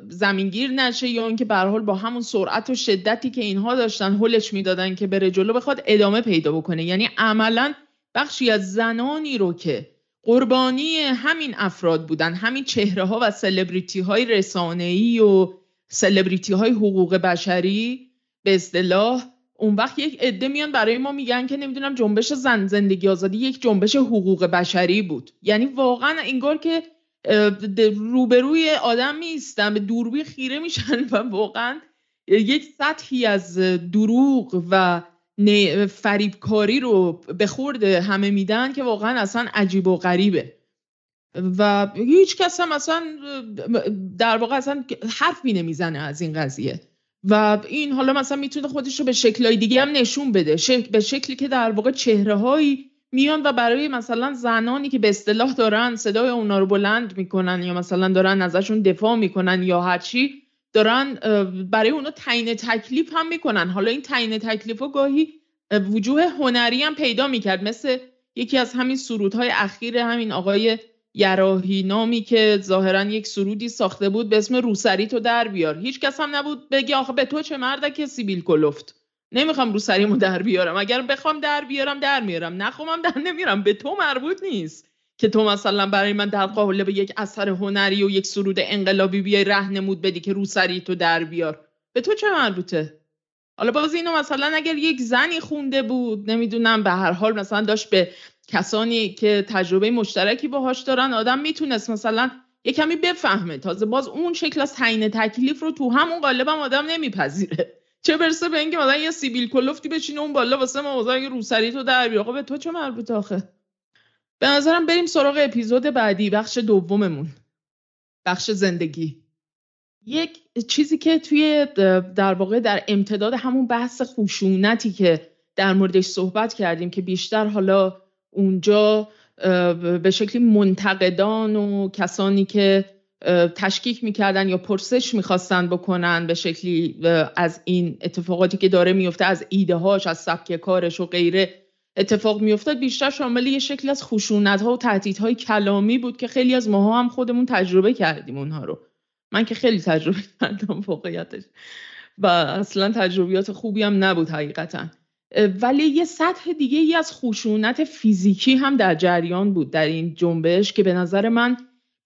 زمینگیر نشه یا اینکه به حال با همون سرعت و شدتی که اینها داشتن هلش می‌دادن که بره جلو بخواد ادامه پیدا بکنه. یعنی عملا بخشی از زنانی رو که قربانی همین افراد بودن همین چهره ها و سلبریتی های رسانه‌ای و سلبریتی های حقوق بشری به اصطلاح اون وقت یک عده میان برای ما میگن که نمی‌دونم جنبش زن زندگی آزادی یک جنبش حقوق بشری بود. یعنی واقعا انگار که روبروی آدم میستن به دوربین خیره میشن و واقعا یک سطحی از دروغ و فریبکاری رو به خورد همه میدن که واقعا اصلا عجیب و غریبه. و هیچ کس هم اصلا در واقع اصلا حرفی نمی‌زنه از این قضیه. و این حالا مثلا می‌تونه خودش رو به شکلهای دیگه هم نشون بده به شکلی که در واقع چهره هایی میان و برای مثلا زنانی که به اصطلاح دارن صدای اونا رو بلند می‌کنن یا مثلا دارن ازشون دفاع می‌کنن یا هرچی دارن برای اونا تعیین تکلیف هم می‌کنن. حالا این تعیین تکلیف ها گاهی وجوه هنری هم پیدا می‌کرد. مثل یکی از همین سرودهای اخیر همین آقای یراهی نامی که ظاهرا یک سرودی ساخته بود به اسم روسری تو در بیار. هیچ کس هم نبود بگه آخه به تو چه مرده سیبیل کلفت نمی‌خوام رو سریمو در بیارم. اگر بخوام در بیارم در میارم. نخوام در نمیارم. به تو مربوط نیست که تو مثلا برای من در قابل به یک اثر هنری و یک سرود انقلابی بیای رهنمود بدی که روسری تو در بیار. به تو چه مربوطه؟ حالا باز اینو مثلا اگر یک زنی خونده بود نمی‌دونم به هر حال مثلا داشت به کسانی که تجربه مشترکی باهاش دارن آدم می‌تونست مثلا یه کمی بفهمه. تازه باز اون شکل از تعیین تکلیف رو تو همون قالب هم آدم نمیپذیره. چه برسه به اینکه مثلا یه سیبیل کلفتی بچینه اون بالا واسه ما مثلا روسری تو در بیاره به تو چه مربوط آخه؟ به نظرم بریم سراغ اپیزود بعدی بخش دوممون. بخش زندگی. یک چیزی که توی در واقع در امتداد همون بحث خشونتی که در موردش صحبت کردیم که بیشتر حالا اونجا به شکلی منتقدان و کسانی که تشکیک می‌کردن یا پرسش می‌خواستن بکنن به شکلی از این اتفاقاتی که داره میفته از ایده هاش از سبک کارش و غیره اتفاق میافتاد. بیشتر شامل یه شکل از خشونت ها و تهدیدهای کلامی بود که خیلی از ماها هم خودمون تجربه کردیم اونها رو. من که خیلی تجربه کردم واقعیتش. و اصلا تجربیات خوبی هم نبود حقیقتا. ولی یه سطح دیگه ای از خشونت فیزیکی هم در جریان بود در این جنبش که به نظر من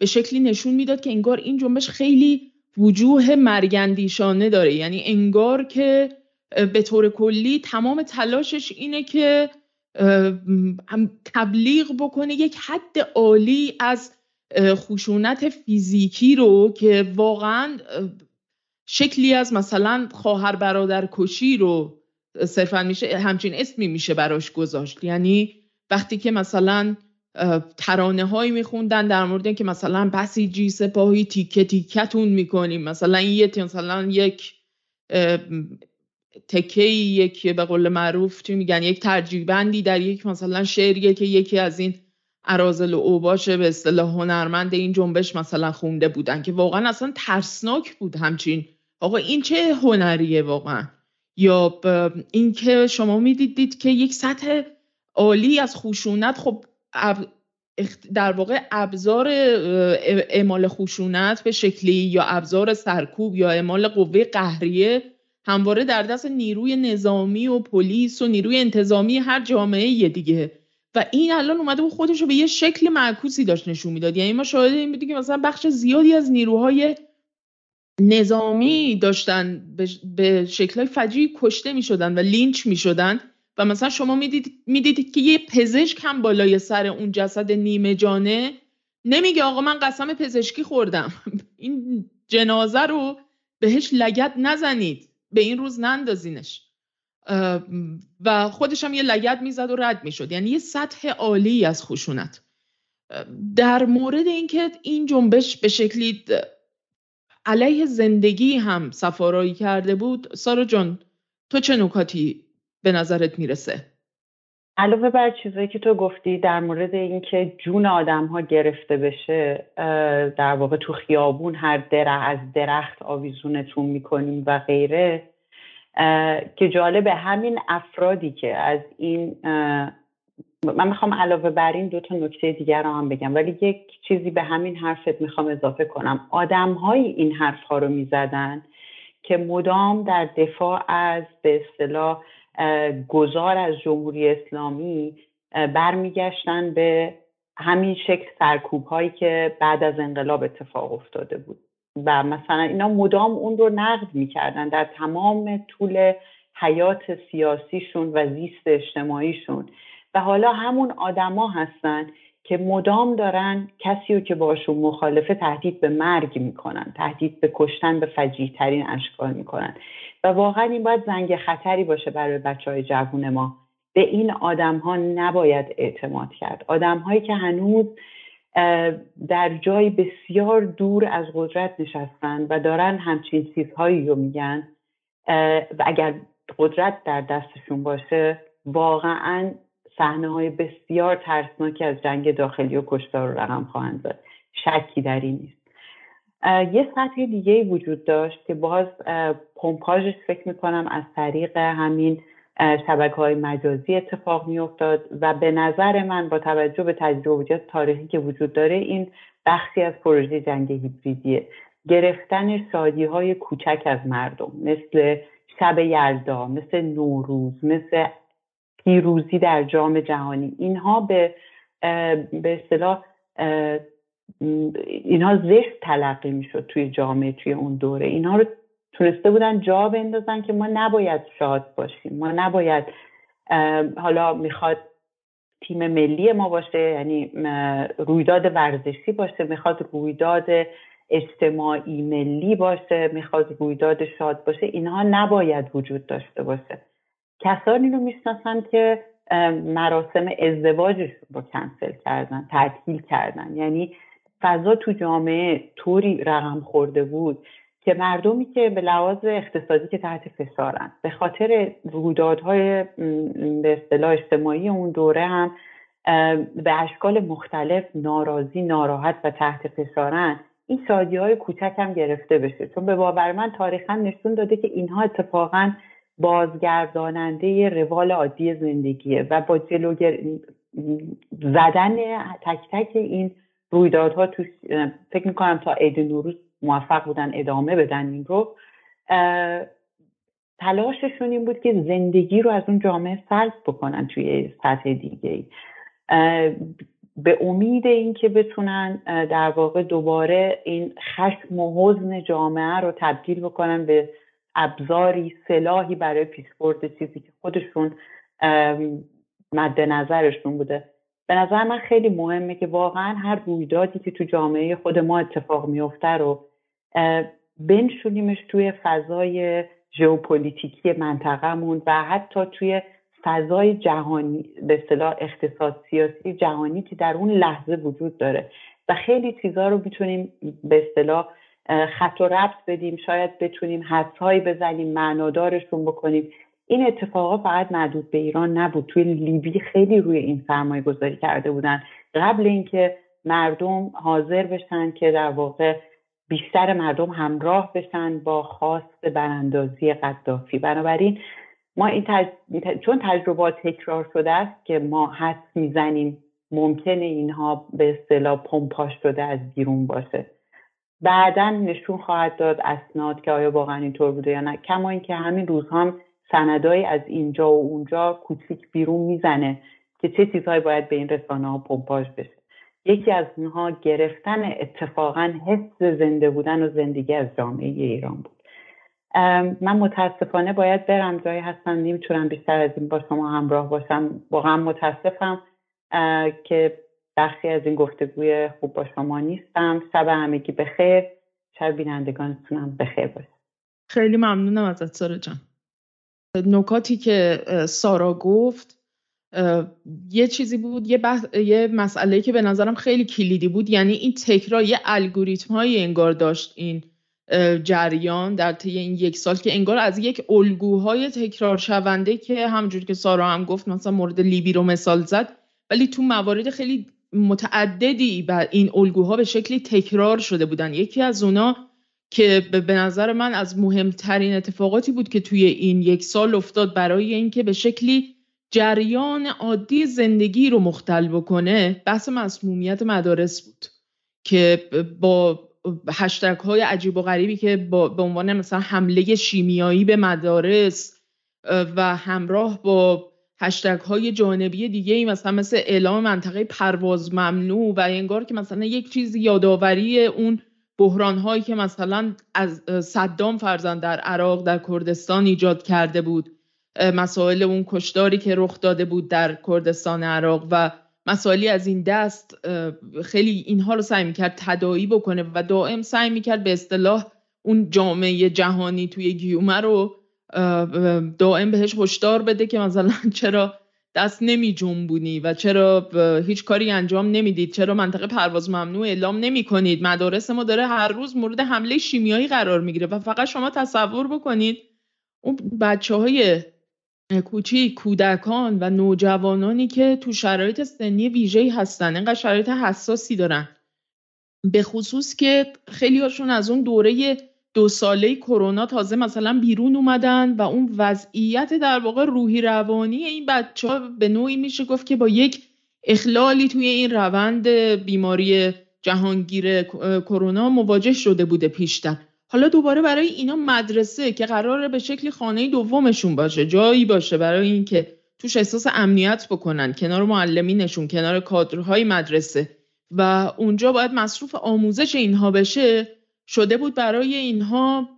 به شکلی نشون می‌داد که انگار این جنبش خیلی وجوه مرگندیشانه داره. یعنی انگار که به طور کلی تمام تلاشش اینه که تبلیغ بکنه یک حد عالی از خشونت فیزیکی رو که واقعا شکلی از مثلا خواهر برادر کشی رو صرفا میشه همچین اسمی میشه براش گذاشت. یعنی وقتی که مثلا ترانه هایی میخوندن در مورد که مثلا بسیجی سپاهی تیکه تیکتون می‌کنیم. مثلا یه مثلا یک تکه یک به قول معروف چی میگن یک ترجیبندی در یک مثلا شعریه که یکی از این ارازل و اوباش به اصطلاح هنرمند این جنبش مثلا خونده بودن که واقعا اصلا ترسناک بود همچین. آقا این چه هنریه واقعا؟ یا اینکه شما می‌دیدید که یک سطح عالی از خشونت خب در واقع ابزار اعمال خشونت به شکلی یا ابزار سرکوب یا اعمال قوه قهریه همواره در دست نیروی نظامی و پلیس و نیروی انتظامی هر جامعه دیگه. و این الان اومده بود خودش رو به یه شکل معکوسی داشت نشون می‌داد. یعنی ما شاهد این بودیم که مثلا بخش زیادی از نیروهای نظامی داشتن به شکلهای فجی کشته می شدن و لینچ می شدن و مثلا شما می‌دید می‌دیدید که یه پزشک هم بالای سر اون جسد نیمه جانه نمیگه آقا من قسم پزشکی خوردم. این جنازه رو بهش لگت نزنید. به این روز نندازینش. و خودش هم یه لگت می‌زد و رد می‌شد. یعنی یه سطح عالی از خشونت. در مورد اینکه این جنبش به شکلی علیه زندگی هم سفارایی کرده بود سارا جان تو چه نکاتی به نظرت می‌رسه؟ علاوه بر چیزایی که تو گفتی در مورد اینکه جون آدم ها گرفته بشه در واقع تو خیابون هر درخت از درخت آویزونتون می‌کنیم و غیره که جالبه همین افرادی که از این من می‌خوام علاوه بر این دو تا نکته دیگر رو هم بگم ولی یک چیزی به همین حرفت می‌خوام اضافه کنم. آدم های این حرف ها رو می‌زدن که مدام در دفاع از به اصطلاح گذار از جمهوری اسلامی برمیگشتن به همین شکل سرکوب هایی که بعد از انقلاب اتفاق افتاده بود. و مثلا اینا مدام اون رو نقد می‌کردن در تمام طول حیات سیاسیشون و زیست اجتماعیشون. و حالا همون آدما هستن که مدام دارن کسی رو که باشون مخالفه تهدید به مرگ می‌کنن تهدید به کشتن به فجیح ترین اشکال می‌کنن. و واقعا این باید زنگ خطری باشه برای بچه های جوون ما. به این آدم ها نباید اعتماد کرد. آدم هایی که هنوز در جای بسیار دور از قدرت نشستن و دارن همچین چیزهایی رو میگن و اگر قدرت در دستشون باشه واقعا صحنه های بسیار ترسناکی از جنگ داخلی و کشتار رو رقم خواهند زد. شکی در این نیست. یه سطح دیگه وجود داشت که باز پمپاژش فکر می‌کنم از طریق همین شبکه های مجازی اتفاق میافتاد و به نظر من با توجه به تجربیات تاریخی که وجود داره این بخشی از پروژه جنگ هیبریدیه. گرفتن شادی های کوچک از مردم مثل شب یلدا مثل نوروز مثل پیروزی در جام جهانی. اینها به به اصطلاح اینها زشت تلقی می‌شد توی جامعه توی اون دوره. اینها رو تونسته بودن جا بندازن که ما نباید شاد باشیم. ما نباید حالا می‌خواد تیم ملی ما باشه یعنی رویداد ورزشی باشه می‌خواد رویداد اجتماعی ملی باشه می‌خواد رویداد شاد باشه. اینها نباید وجود داشته باشه. کسانی رو می‌شناسن که مراسم ازدواجشون رو کنسل کردن تعطیل کردن. یعنی فضا تو جامعه طوری رقم خورده بود که مردمی که به لحاظ اقتصادی که تحت فشارن به خاطر رویدادهای به اصطلاح اجتماعی اون دوره هم به اشکال مختلف ناراضی ناراحت و تحت فشارن این شادی های کوچک هم گرفته بشه. چون به باور من تاریخا نشون داده که اینها اتفاقا بازگرداننده روال عادی زندگیه و با جلوگر زدن تک تک این رویدادها تو فکر می‌کنم تا عید نوروز موفق بودن ادامه بدن این رو. تلاششون این بود که زندگی رو از اون جامعه سلب بکنن توی سطح دیگه به امید اینکه بتونن در واقع دوباره این خشم و حزن جامعه رو تبدیل بکنن به ابزاری سلاحی برای پیشبرد چیزی که خودشون مد نظرشون بوده. به نظر من خیلی مهمه که واقعا هر رویدادی که تو جامعه خود ما اتفاق میفته رو بنشونیمش توی فضای ژئوپلیتیکی منطقهمون و حتی توی فضای جهانی به اصطلاح اقتصاد سیاسی جهانی که در اون لحظه وجود داره. و خیلی چیزها رو می‌تونیم به اصطلاح خط و ربط بدیم شاید بتونیم حدسهایی بزنیم معنادارشون بکنیم. این اتفاقا فقط محدود به ایران نبود. توی لیبی خیلی روی این سرمایه گذاری کرده بودن. قبل اینکه مردم حاضر بشن که در واقع بیشتر مردم همراه بشن با خواست براندازی قدافی. بنابراین ما این چون تجربات تکرار شده است که ما حس می‌زنیم ممکنه اینها به اصطلاح پمپاش شده از بیرون باشه. بعدا نشون خواهد داد اسناد که آیا واقعا اینطور بوده یا نه. کما اینکه همین روزها هم سندایی از اینجا و اونجا کوچیک بیرون می‌زنه که چه چیزهایی باید به این رسانه ها پمپاژ بشه. یکی از اونها گرفتن اتفاقا حس زنده بودن و زندگی از جامعه ایران بود. من متاسفانه باید برم جایی هستم نمی‌تونم بیشتر از این با شما همراه باشم. واقعا متاسفم که بخشی از این گفتگوی خوب با شما نیستم. شب همگی بخیر. شب بینندگانتونم بخیر باشه. خیلی ممنونم ازت سارا جان. نکاتی که سارا گفت یه چیزی بود یه, یه مسئله که به نظرم خیلی کلیدی بود یعنی این تکرار یه الگوریتم های انگار داشت این جریان در طی این یک سال که انگار از یک الگوهای تکرار شونده که همجور که سارا هم گفت مثلا مورد لیبی رو مثال زد ولی تو موارد خیلی متعددی بر این الگوها به شکلی تکرار شده بودن. یکی از اونا که به نظر من از مهمترین اتفاقاتی بود که توی این یک سال افتاد برای اینکه به شکلی جریان عادی زندگی رو مختل بکنه بحث مسمومیت مدارس بود که با هشتگ های عجیب و غریبی که به عنوان مثلا حمله شیمیایی به مدارس و همراه با هشتگ های جانبی دیگه ای مثلا مثل اعلام منطقه پرواز ممنوع و انگار که مثلا یک چیز یادآوری اون بحران هایی که مثلا از صدام فرزند در عراق در کردستان ایجاد کرده بود. مسائل اون کشداری که رخ داده بود در کردستان عراق و مسائلی از این دست خیلی اینها رو سعی می‌کرد تدایی بکنه و دائم سعی می‌کرد به اصطلاح اون جامعه جهانی توی گیومه رو دائم بهش هشدار بده که مثلا چرا دست نمی جنبونی و چرا هیچ کاری انجام نمی‌دید؟ چرا منطقه پرواز ممنوع اعلام نمی کنید؟ مدارس ما داره هر روز مورد حمله شیمیایی قرار می‌گیره و فقط شما تصور بکنید اون بچه های کوچیک کودکان و نوجوانانی که تو شرایط سنی ویژه‌ای هستن اینقدر شرایط حساسی دارن. به خصوص که خیلی هاشون از اون دوره دو ساله کرونا تازه مثلا بیرون اومدن و اون وضعیت در واقع روحی روانی این بچه ها به نوعی میشه گفت که با یک اخلالی توی این روند بیماری جهانگیر کرونا مواجه شده بوده پیشتر. حالا دوباره برای اینا مدرسه که قراره به شکل خانه دومشون باشه جایی باشه برای اینکه توش احساس امنیت بکنن کنار معلمینشون کنار کادرهای مدرسه و اونجا باید مصروف آموزش اینها بشه شده بود برای اینها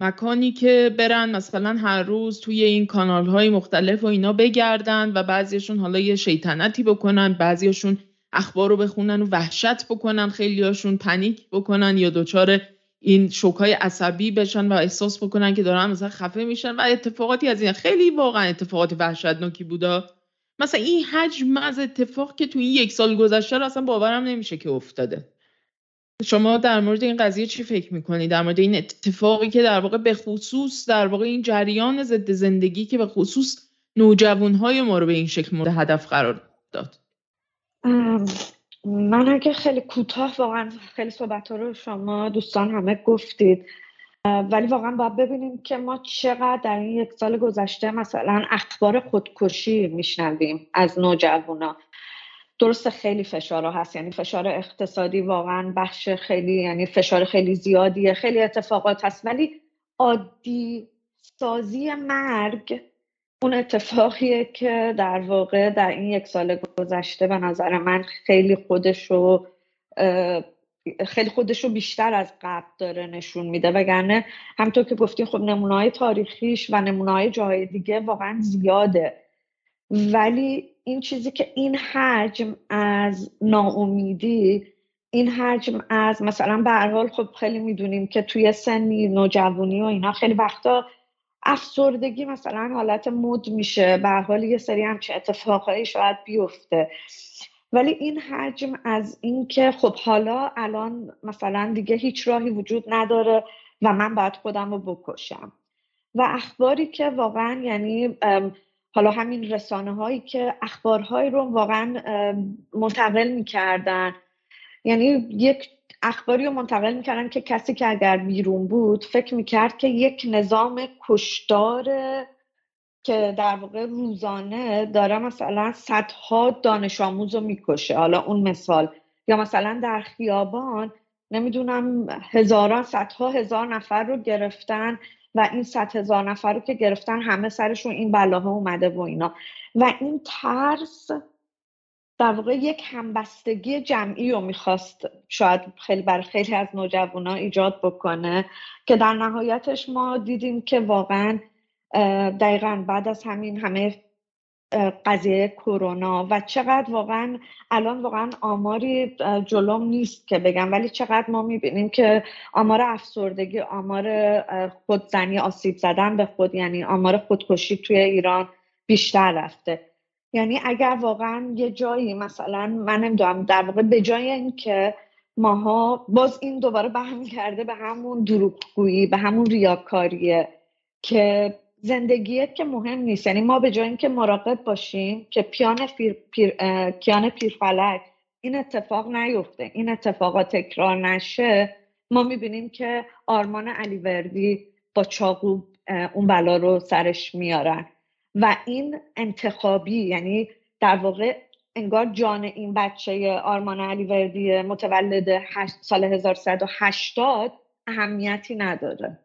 مکانی که برن مثلا هر روز توی این کانال های مختلف و اینا بگردن و بعضیشون حالا یه شیطنتی بکنن بعضیشون اخبار رو بخونن و وحشت بکنن خیلیاشون پنیک بکنن یا دچار این شوکای عصبی بشن و احساس بکنن که دارن مثلا خفه میشن و اتفاقاتی از این خیلی واقعا اتفاقات وحشتناکی بودا. مثلا این حجم از اتفاق که تو این یک سال گذشته اصلا باورم نمیشه که افتاده. شما در مورد این قضیه چی فکر می‌کنید در مورد این اتفاقی که در واقع به خصوص در واقع این جریان ضد زندگی که به خصوص نوجوانهای ما رو به این شکل مورد هدف قرار داد. من اگه خیلی کوتاه واقعا خیلی صحبت رو شما دوستان همه گفتید ولی واقعا باید ببینیم که ما چقدر در این یک سال گذشته مثلا اخبار خودکشی میشنویم از نوجوانا. درست خیلی فشار هست. یعنی فشار اقتصادی واقعا بخش خیلی یعنی فشار خیلی زیادیه. خیلی اتفاقات هست. ولی عادی سازی مرگ اون اتفاقیه که در واقع در این یک سال گذشته به نظر من خیلی خودشو خیلی خودشو بیشتر از قبل داره نشون میده. وگرنه همطور که گفتیم خب نمونای تاریخیش و نمونای جای دیگه واقعا زیاده. ولی این چیزی که این حجم از ناامیدی این حجم از مثلا به حال خب خیلی می‌دونیم که توی سنی نوجوانی و اینا خیلی وقتا افسردگی مثلا حالت مد میشه. به حال یه سری همچه اتفاقهایی شاید بیفته. ولی این حجم از اینکه خب حالا الان مثلا دیگه هیچ راهی وجود نداره و من باید خودم رو بکشم. و اخباری که واقعا یعنی حالا همین رسانه هایی که اخبارهایی رو واقعا منتقل می‌کردن. یعنی یک اخباری رو منتقل می‌کردن که کسی که اگر بیرون بود فکر می‌کرد که یک نظام کشدار که در واقع روزانه داره مثلا صدها دانش آموز رو می‌کشه. حالا اون مثال. یا مثلا در خیابان نمی‌دونم هزاران صدها هزار نفر رو گرفتن. و این صد هزار نفر رو که گرفتن همه سرشون این بلاها اومده و اینا. و این ترس در واقع یک همبستگی جمعی رو می‌خواست شاید خیلی بر خیلی از نوجوانا ایجاد بکنه که در نهایتش ما دیدیم که واقعا دقیقا بعد از همین همه قضیه کرونا و چقدر واقعا الان واقعا آماری جلوم نیست که بگم ولی چقدر ما می‌بینیم که آمار افسردگی آمار خودزنی آسیب زدن به خود یعنی آمار خودکشی توی ایران بیشتر رفته. یعنی اگر واقعا یه جایی مثلا من نمی‌دونم در واقع به جای اینکه ماها باز این دوباره کرده به همون دروغگویی به همون ریاکاریه که زندگیت که مهم نیست. یعنی ما به جای اینکه مراقب باشیم که پیان پیر، پیر، کیان پیرفلک این اتفاق نیفته این اتفاقات تکرار نشه ما می‌بینیم که آرمان علیوردی با چاقو اون بلا رو سرش میارن. و این انتخابی یعنی در واقع انگار جان این بچه آرمان علیوردی متولد سال 1180 اهمیتی نداره.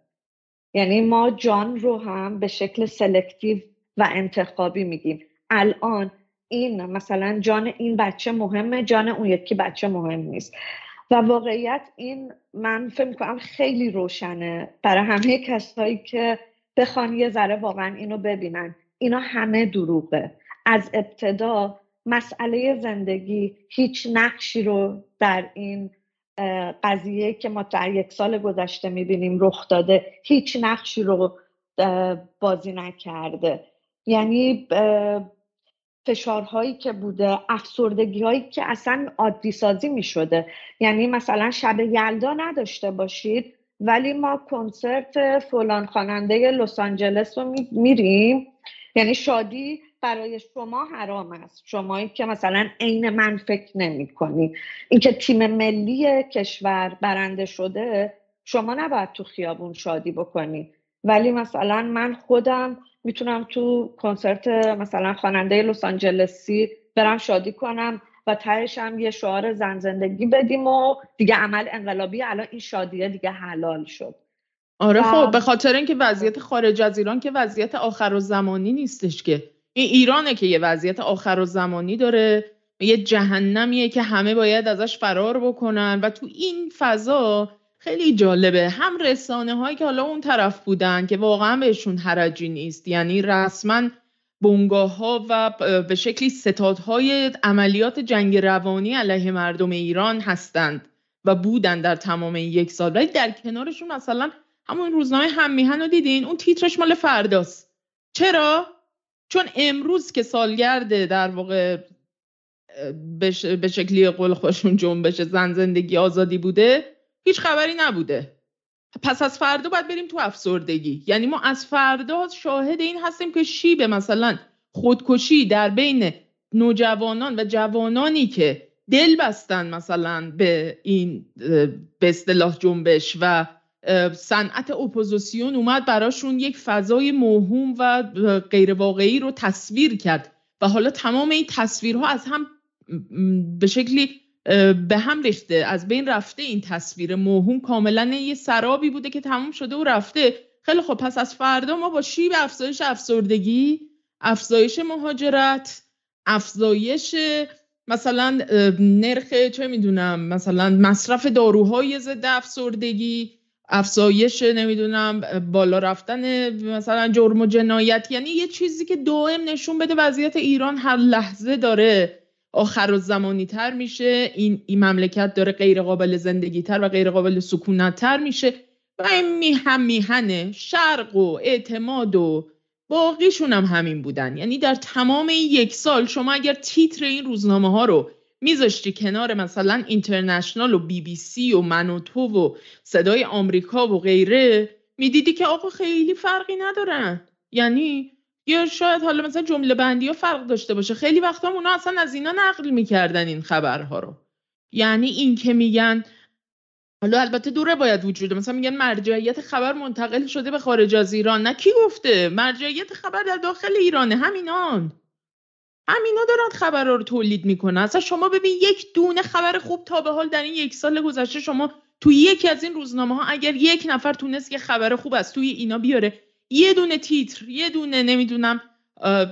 یعنی ما جان رو هم به شکل سلکتیو و انتخابی میگیم. الان این مثلا جان این بچه مهمه جان اون یکی بچه مهم نیست. و واقعیت این من فکر می‌کنم خیلی روشنه برای همه کسایی که بخوان یه ذره واقعا اینو ببینن. اینا همه دروغه. از ابتدا مسئله زندگی هیچ نقشی رو در این قضیه که ما در یک سال گذشته می‌بینیم رخ داده هیچ نقشی رو بازی نکرده. یعنی فشارهایی که بوده افسردگی هایی که اصلا عادی سازی می شده یعنی مثلا شب یلدا نداشته باشید ولی ما کنسرت فلان خواننده لس آنجلس رو میریم. یعنی شادی برای شما حرام است. شمایی که مثلا عین من فکر نمی کنی. اینکه تیم ملی کشور برنده شده شما نباید تو خیابون شادی بکنی. ولی مثلا من خودم می‌تونم تو کنسرت مثلا خواننده لس آنجلسی برم شادی کنم و تهش هم یه شعار زن زندگی بدیم و دیگه عمل انقلابی الان این شادیه دیگه حلال شد. آره خب به خاطر اینکه وضعیت خارج از ایران که وضعیت آخر و زمانی نیستش که. این ایرانه که یه وضعیت آخر و زمانی داره. یه جهنمیه که همه باید ازش فرار بکنن. و تو این فضا خیلی جالبه. هم رسانه هایی که حالا اون طرف بودن که واقعا بهشون حرجی نیست. یعنی رسما بنگاه ها و به شکلی ستادهای عملیات جنگ روانی علیه مردم ایران هستند و بودن در تمام یک سال. ولی در کنارشون مثلا همون روزنامه هم میهن رو دیدین؟ اون تیترش مال فرداست. چرا؟ چون امروز که سالگرد در واقع به شکلی قول خوشون جنبش زن زندگی آزادی بوده هیچ خبری نبوده. پس از فردا باید بریم تو افسردگی. یعنی ما از فردا شاهد این هستیم که شیب مثلا خودکشی در بین نوجوانان و جوانانی که دل بستن مثلا به این به اصطلاح جنبش و صنعت اپوزیسیون اومد براشون یک فضای موهوم و غیر واقعی رو تصویر کرد. و حالا تمام این تصویرها از هم به شکلی به هم ریخته. از بین رفته این تصویر موهوم. کاملا یه سرابی بوده که تموم شده و رفته. خیلی خب پس از فردا ما با شیب افزایش افسردگی افزایش مهاجرت افزایش مثلا نرخ چه می‌دونم مثلا مصرف داروهای ضد افسردگی افزایش نمی‌دونم بالا رفتن مثلا جرم و جنایت یعنی یه چیزی که دائم نشون بده وضعیت ایران هر لحظه داره آخر و زمانی تر میشه. این, این مملکت داره غیر قابل زندگی تر و غیر قابل سکونت تر میشه و این میهم میهنه شرق و اعتماد و باقیشون هم همین بودن. یعنی در تمام این یک سال شما اگر تیتر این روزنامه ها رو میذاشتی کنار مثلا اینترنشنال و بی بی سی و من و تو و صدای آمریکا و غیره می‌دیدی که آقا خیلی فرقی ندارن. یعنی یا شاید حالا مثلا جمله بندی ها فرق داشته باشه. خیلی وقتا اونا اصلا از اینا نقل می‌کردن این خبرها رو. یعنی این که میگن حالا البته دوره باید وجوده مثلا میگن مرجعیت خبر منتقل شده به خارج از ایران. نه کی گفته؟ مرجعیت خبر در داخل ایرانه. همینان. همینا دارن خبر رو تولید می‌کنن. اصلا شما ببین یک دونه خبر خوب تا به حال در این یک سال گذشته شما توی یکی از این روزنامه ها اگر یک نفر تونست یه خبر خوب از توی اینا بیاره یه دونه تیتر یه دونه نمی‌دونم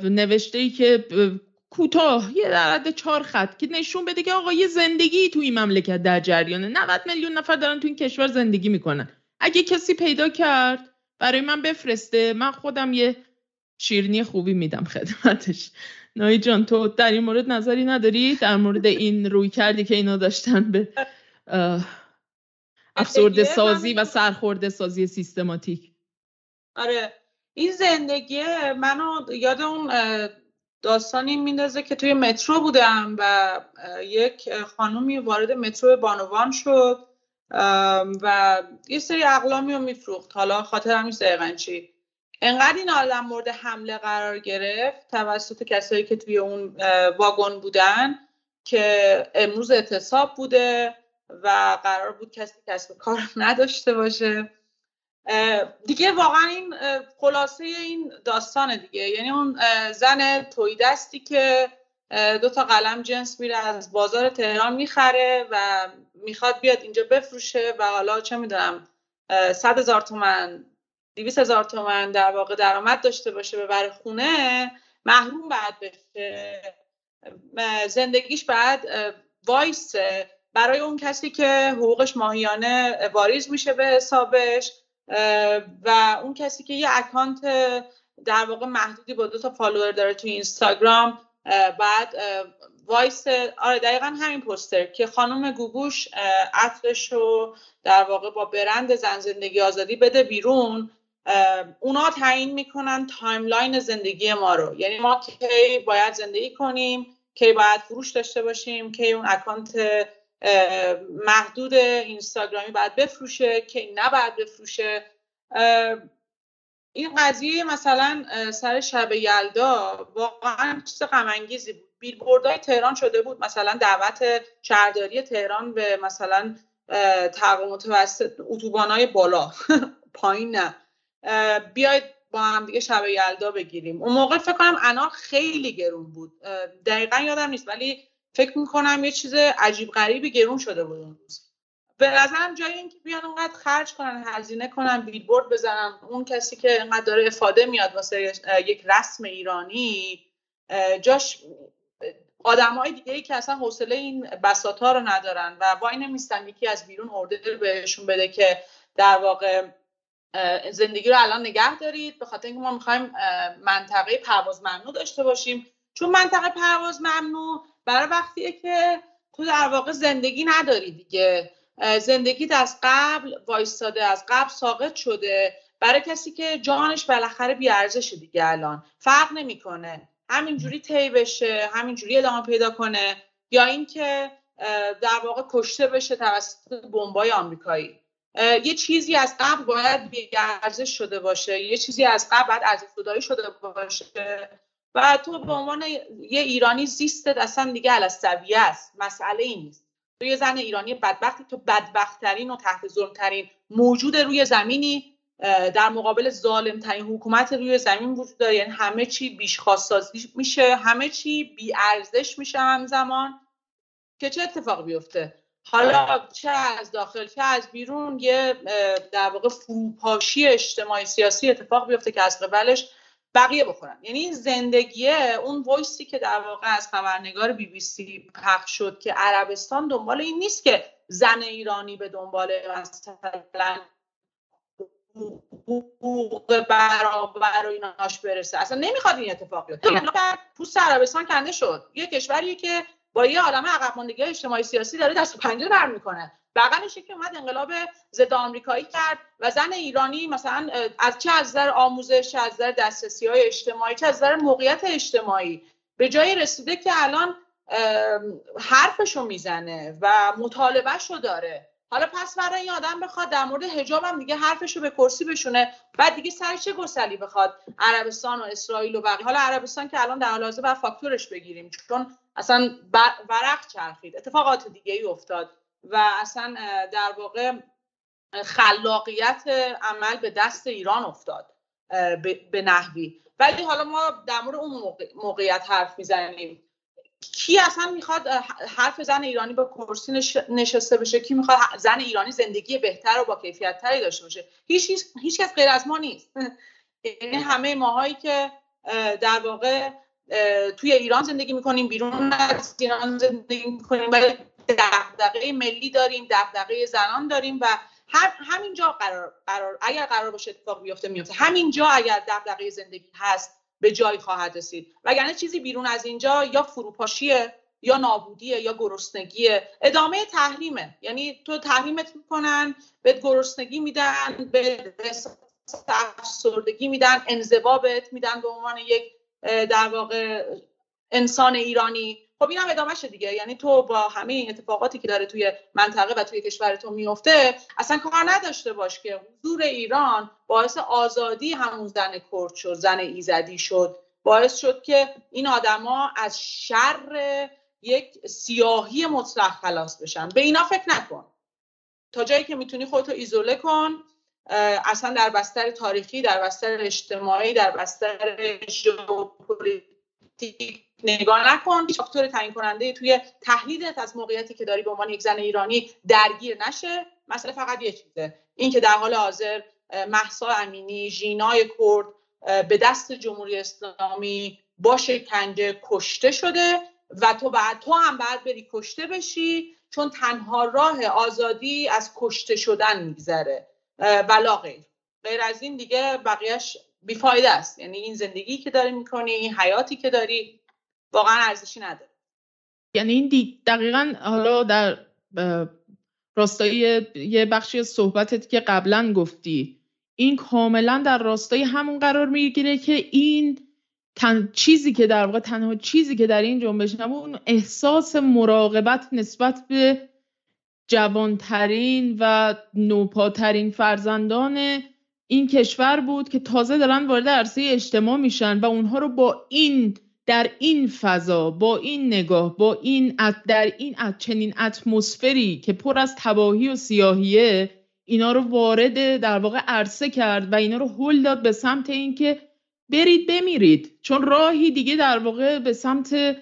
نوشته ای که کوتاه یه در حد چهار خط که نشون بده که آقا یه زندگی توی این مملکت در جریانه. 90 میلیون نفر دارن تو این کشور زندگی می‌کنن. اگه کسی پیدا کرد برای من بفرسته. من خودم یه شیرنی خوبی میدم خدمتش. نایی جان تو در این مورد نظری نداری؟ در مورد این روی کردی که اینا داشتن به افسرده سازی و سرخورده سازی سیستماتیک. آره این زندگی منو یاد اون داستانی میندازه که توی مترو بودم و یک خانومی وارد مترو بانوان شد و یه سری اقلامی رو میفروخت. حالا خاطرم نیست دقیقا چی. انقدر این آدم مورد حمله قرار گرفت توسط کسایی که توی اون واگن بودن که امروز اعتصاب بوده و قرار بود کسی کسب کار نداشته باشه. دیگه واقعا این خلاصه این داستانه دیگه. یعنی اون زن توی دستی که دو تا قلم جنس میره از بازار تهران می‌خره و می‌خواد بیاد اینجا بفروشه و حالا چه می‌دونم صد هزار تومن دیویس هزار تومن در واقع درآمد داشته باشه به بر خونه محروم بعد بشه. زندگیش بعد وایسه. برای اون کسی که حقوقش ماهیانه واریز میشه به حسابش و اون کسی که یه account در واقع محدودی با دو تا follower داره توی اینستاگرام بعد وایس آره دقیقا همین پوستر که خانم گوگوش عطرش رو در واقع با برند زن زندگی آزادی بده بیرون. اونا تعیین می‌کنن timeline زندگی ما رو. یعنی ما کی باید زندگی کنیم کی باید فروش داشته باشیم کی اون account محدود اینستاگرامی باید بفروشه که نباید بفروشه. این قضیه مثلا سر شب یلدا واقعا چیز غم بود. بیلبوردهای تهران شده بود. مثلا دعوت شهرداری تهران به مثلا تقویم متوسط اتوبانای بالا. پایین نه. بیاید با هم دیگه شب یلدا بگیریم. اون موقع فکر کنم انار خیلی گرون بود. دقیقا یادم نیست ولی فکر می‌کنم یه چیز عجیب غریبی گرون شده بود اون روز. به نظرم جای اینکه بیان اونقدر خرج کنن هزینه کنن بیلبورد بزنن اون کسی که اینقدر داره افاده میاد واسه یک رسم ایرانی جاش آدم های دیگه ای که اصلا حوصله این بساط ها رو ندارن و وای نمیستن یکی از بیرون ارده بهشون بده که در واقع زندگی رو الان نگه دارید. به خاطر اینکه ما می‌خوایم منطقه پرواز ممنوع داشته باشیم. چون منطقه پرواز ممنوع برای وقتیه که تو در واقع زندگی نداری دیگه. زندگی از قبل وایستاده از قبل ساقط شده. برای کسی که جانش بالاخره بیارزشه دیگه الان. فرق نمی‌کنه. همینجوری طی بشه همینجوری ادامه پیدا کنه. یا اینکه در واقع کشته بشه توسط بمبای آمریکایی. یه چیزی از قبل باید بیارزش شده باشه. یه چیزی از قبل باید ارزش شده باشه. و تو به عنوان یه ایرانی زیستت اصلا دیگه علستویه است. مسئله ای نیست. تو یه زن ایرانی بدبختی تو بدبختترین و تحت ظلمترین موجود روی زمینی. در مقابل ظالمترین حکومت روی زمین وجود داره. یعنی همه چی بیش سازی میشه همه چی بی ارزش میشه همزمان. که چه اتفاق بیفته؟ حالا چه از داخل چه از بیرون یه در واقع فروپاشی اجتماعی سیاسی اتفاق بیفته که از قبلش بقیه بخورن. یعنی این زندگیه اون وایسی که در واقع از خبرنگار بی بی سی پخش شد که عربستان دنبال این نیست که زن ایرانی به دنبال مثلا حقوق برابر و ایناش برسه. اصلا نمی‌خواد این اتفاق بیفته. پوست عربستان کنده شد. یه کشوری که با یه عالم عقب ماندگی اجتماعی سیاسی داره دست پنجه بر می‌کنه. بغلش که اومد انقلاب ضد آمریکایی کرد و زن ایرانی مثلا از چه از نظر آموزش از نظر دسترسی های اجتماعی چه از نظر موقعیت اجتماعی. به جای رسیده که الان حرفشو می‌زنه و مطالبهشو داره. حالا پس برای این آدم بخواد در مورد حجاب هم دیگه حرفشو به کرسی بشونه بعد دیگه سر چه گسلی بخواد عربستان و اسرائیل و بقیه؟ حالا عربستان که الان در حال حاضر فاکتورش بگیریم چون اصلا ورق چرخید. اتفاقات دیگه ای افتاد و اصلا در واقع خلاقیت عمل به دست ایران افتاد به نحوی. ولی حالا ما در مورد اون موقعیت حرف می‌زنیم. کی اصلا می‌خواد حرف زن ایرانی با کرسی نشسته بشه؟ کی می‌خواد زن ایرانی زندگی بهتر و با کیفیت تری داشته باشه؟ هیچ هیچ کس غیر از ما نیست. یعنی همه ماهایی که در واقع توی ایران زندگی می‌کنیم بیرون از ایران زندگی می‌کنیم. ولی دغدغه ملی داریم دغدغه زنان داریم و هم همینجا قرار, قرار اگر قرار باشه اتفاق بیفته میفته همینجا اگر دغدغه زندگی هست به جایی خواهد رسید. وگرنه چیزی بیرون از اینجا یا فروپاشیه یا نابودیه یا گرسنگیه. ادامه تحریمه. یعنی تو تحریمت می‌کنن به گرسنگی میدن به افسردگی میدن انزوابت میدن به عنوان یک در واقع انسان ایرانی. خب اینم ادامه‌شه دیگه. یعنی تو با همه این اتفاقاتی که داره توی منطقه و توی کشور تو میفته اصلا کار نداشته باش که حضور ایران باعث آزادی همون زن کرد شد زن ایزدی شد. باعث شد که این آدما از شر یک سیاهی مطلق خلاص بشن. به اینا فکر نکن. تا جایی که می‌تونی خودتو ایزوله کن. اصلا در بستر تاریخی در بستر اجتماعی در بستر ژئوپلیتیک نگاه نکن. هیچ فاکتور تعیین کننده توی تحلیلت از موقعیتی که داری به عنوان یک زن ایرانی درگیر نشه. مسئله فقط یه چیزه. این که در حال حاضر محسا امینی ژینای کرد به دست جمهوری اسلامی با شکنجه کشته شده و تو بعد تو هم بعد بری کشته بشی چون تنها راه آزادی از کشته شدن میگذره. ولا غیر. غیر از این دیگه بقیهش بیفایده است. یعنی این زندگی که داری می‌کنی این حیاتی که داری واقعا ارزشی نداره. یعنی این دقیقا حالا در راستای یه بخشی از صحبتت که قبلا گفتی این کاملا در راستای همون قرار می‌گیره که این تن... چیزی که در واقع تنها چیزی که در این جنبش نبود احساس مراقبت نسبت به جوانترین و نوپاترین فرزندان این کشور بود که تازه دارن وارد عرصه اجتماع میشن و اونها رو با این در این فضا با این نگاه با این در این چنین اتمسفری که پر از تباهی و سیاهیه اینا رو وارد در واقع عرصه کرد و اینا رو هل داد به سمت اینکه برید بمیرید. چون راهی دیگه در واقع به سمت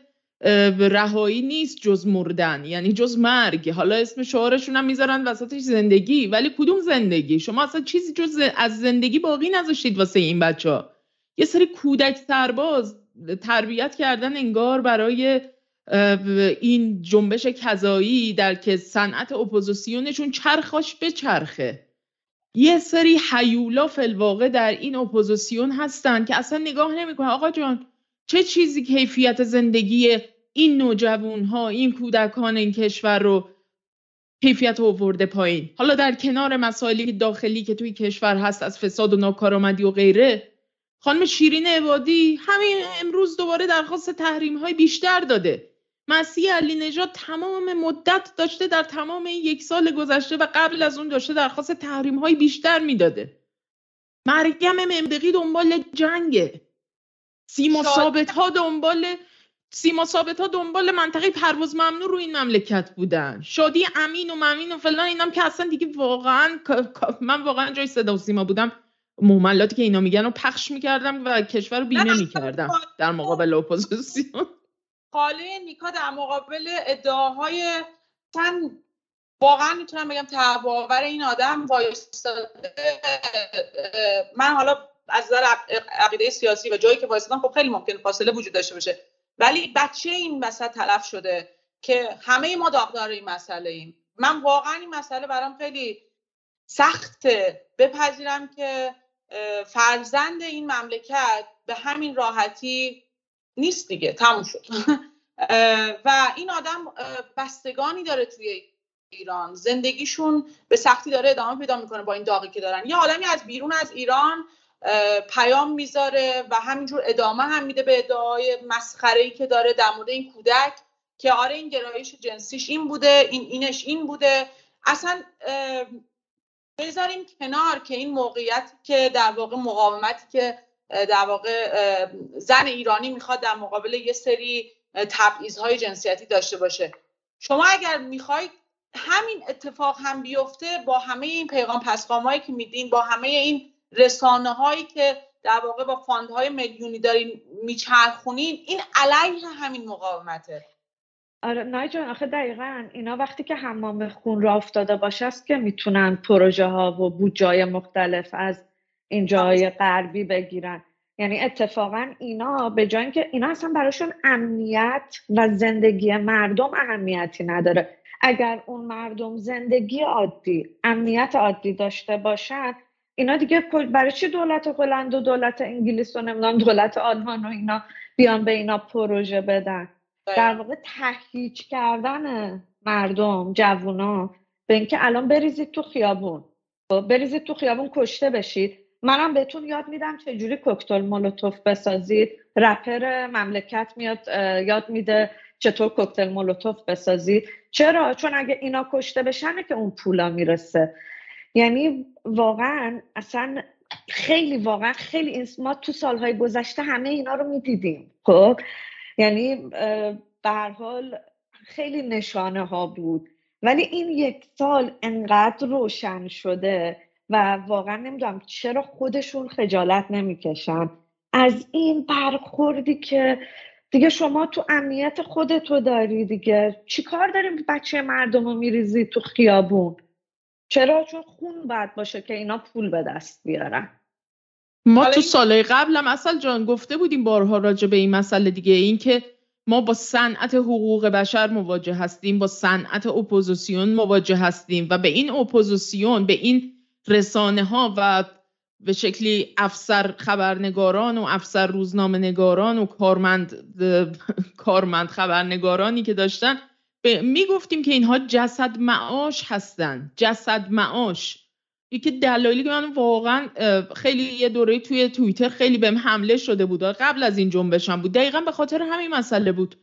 رهایی نیست جز مردن یعنی جز مرگ. حالا اسم شعارشون هم می‌ذارن وسطش زندگی. ولی کدوم زندگی؟ شما اصلا چیزی جز از زندگی باقی نذاشتید واسه این بچه ها یه سری کودک سرباز تربیت کردن انگار برای این جنبش کذایی در که صنعت اپوزیسیونشون چرخاش به چرخه یه سری هیولا فی‌الواقع در این اپوزیسیون هستن که اصلا نگاه نمی‌کنن. آقا جان چه چیزی کیفیت زندگی این نوجوان ها این کودکان این کشور رو کیفیت آورده پایین؟ حالا در کنار مسائلی داخلی که توی کشور هست از فساد و ناکارآمدی و غیره خانم شیرین عبادی همین امروز دوباره درخواست تحریم های بیشتر داده. مسیح علی نژاد تمام مدت داشته در تمام این یک سال گذشته و قبل از اون داشته درخواست تحریم های بیشتر می‌داده. مریم ممدقی دنبال جنگه. سیما ثابت ها دنبال سیما ثابت ها دنبال منطقه پرواز ممنوع رو این مملکت بودن. شادی امین و ممین و فلان اینم که اصلا دیگه واقعا من واقعا جای صدا و سیما بودم. مهملاتی که اینا میگن رو پخش می‌کردم و کشور رو بیمه می‌کردم در مقابل اپوزیسیون. خاله نیکا در مقابل ادعاهای چند واقعا می‌تونم بگم تهوع‌آور این آدم وایستاده من حالا از نظر عقیده سیاسی و جایی که وایستادم خب خیلی ممکن فاصله وجود داشته باشه. ولی بچه این وسط تلف شده که همه ما داغدار این مسئله ایم. من واقعا این مسئله برام خیلی سخته. بپذیرم که فرزند این مملکت به همین راحتی نیست دیگه. تموم شد. و این آدم بستگانی داره توی ایران. زندگیشون به سختی داره ادامه پیدا می‌کنه با این داغی که دارن. یه آدمی از بیرون از ایران پیام می‌ذاره و همینجور ادامه هم میده به ادعای مسخره ای که داره در مورد این کودک که آره این گرایش جنسیش این بوده این اینش این بوده. اصلا بذاریم کنار که این موقعیت که در واقع مقاومتی که در واقع زن ایرانی می‌خواد در مقابل یه سری تبعیض های جنسیتی داشته باشه. شما اگر می‌خواید همین اتفاق هم بیفته با همه این پیغام پسخامایی که میدین با همه این رسانه هایی که در واقع با فاندهای میلیونی دارین میچرخونین این علیه همین مقاومته. آره نای جان آخه دقیقا اینا وقتی که حمام خون را افتاده باشه است که می‌تونن پروژه ها و بودجای مختلف از این جای غربی بگیرن. یعنی اتفاقا اینا به جای اینکه اینا اصلا براشون امنیت و زندگی مردم اهمیتی نداره. اگر اون مردم زندگی عادی امنیت عادی داشته باشن اینا دیگه برای چی دولت هلند و دولت انگلیس و نمی‌دونم دولت آلمان و اینا بیان به اینا پروژه بدن؟ در واقع تهییج کردن مردم جوونا به اینکه الان بریزید تو خیابون. خب، بریزید تو خیابون کشته بشید. منم بهتون یاد میدم چجوری کوکتل مولوتوف بسازید. رپر مملکت میاد یاد میده چطور کوکتل مولوتوف بسازید. چرا؟ چون اگه اینا کشته بشنه که اون پولا می‌رسه. یعنی واقعا اصلا خیلی واقعا خیلی ما تو سالهای گذشته همه اینا رو می‌دیدیم. خب؟ یعنی به حال خیلی نشانه ها بود. ولی این یک سال انقدر روشن شده و واقعا نمی‌دونم چرا خودشون خجالت نمی‌کشن. از این برخوردی که دیگه شما تو امنیت خودتو داری دیگه. چیکار داریم بچه مردم رو میریزی تو خیابون؟ چرا؟ چون خون باید باشه که اینا پول به دست بیارن. ما تو سالهای قبلم عسل جان گفته بودیم بارها راجع به این مسئله دیگه این که ما با صنعت حقوق بشر مواجه هستیم با صنعت اپوزیسیون مواجه هستیم و به این اپوزیسیون به این رسانه ها و به شکلی افسر خبرنگاران و افسر روزنامه نگاران و کارمند کارمند خبرنگارانی که داشتن می‌گفتیم که اینها جسد معاش هستن. جسد معاش. یکی دلایلی که من واقعا خیلی یه دوره توی توییتر خیلی بهم حمله شده بود قبل از این جنبشم بود. دقیقا به خاطر همین مسئله بود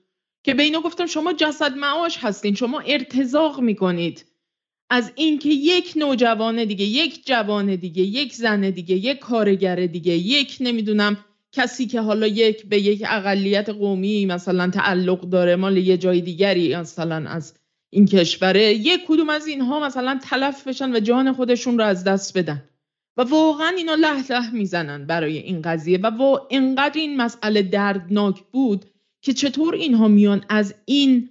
که به اینا گفتم شما جسد معاش هستین. شما ارتزاق می‌کنید. از اینکه یک نوجوان دیگه یک جوان دیگه یک زن دیگه یک کارگر دیگه یک نمی‌دونم کسی که حالا یک به یک اقلیت قومی مثلا تعلق داره مال یه جای دیگری مثلا از این کشوره یک کدوم از اینها مثلا تلف بشن و جان خودشون رو از دست بدن. و واقعا اینا له له می‌زنن برای این قضیه. و وا اینقدر این مسئله دردناک بود که چطور اینها میان از این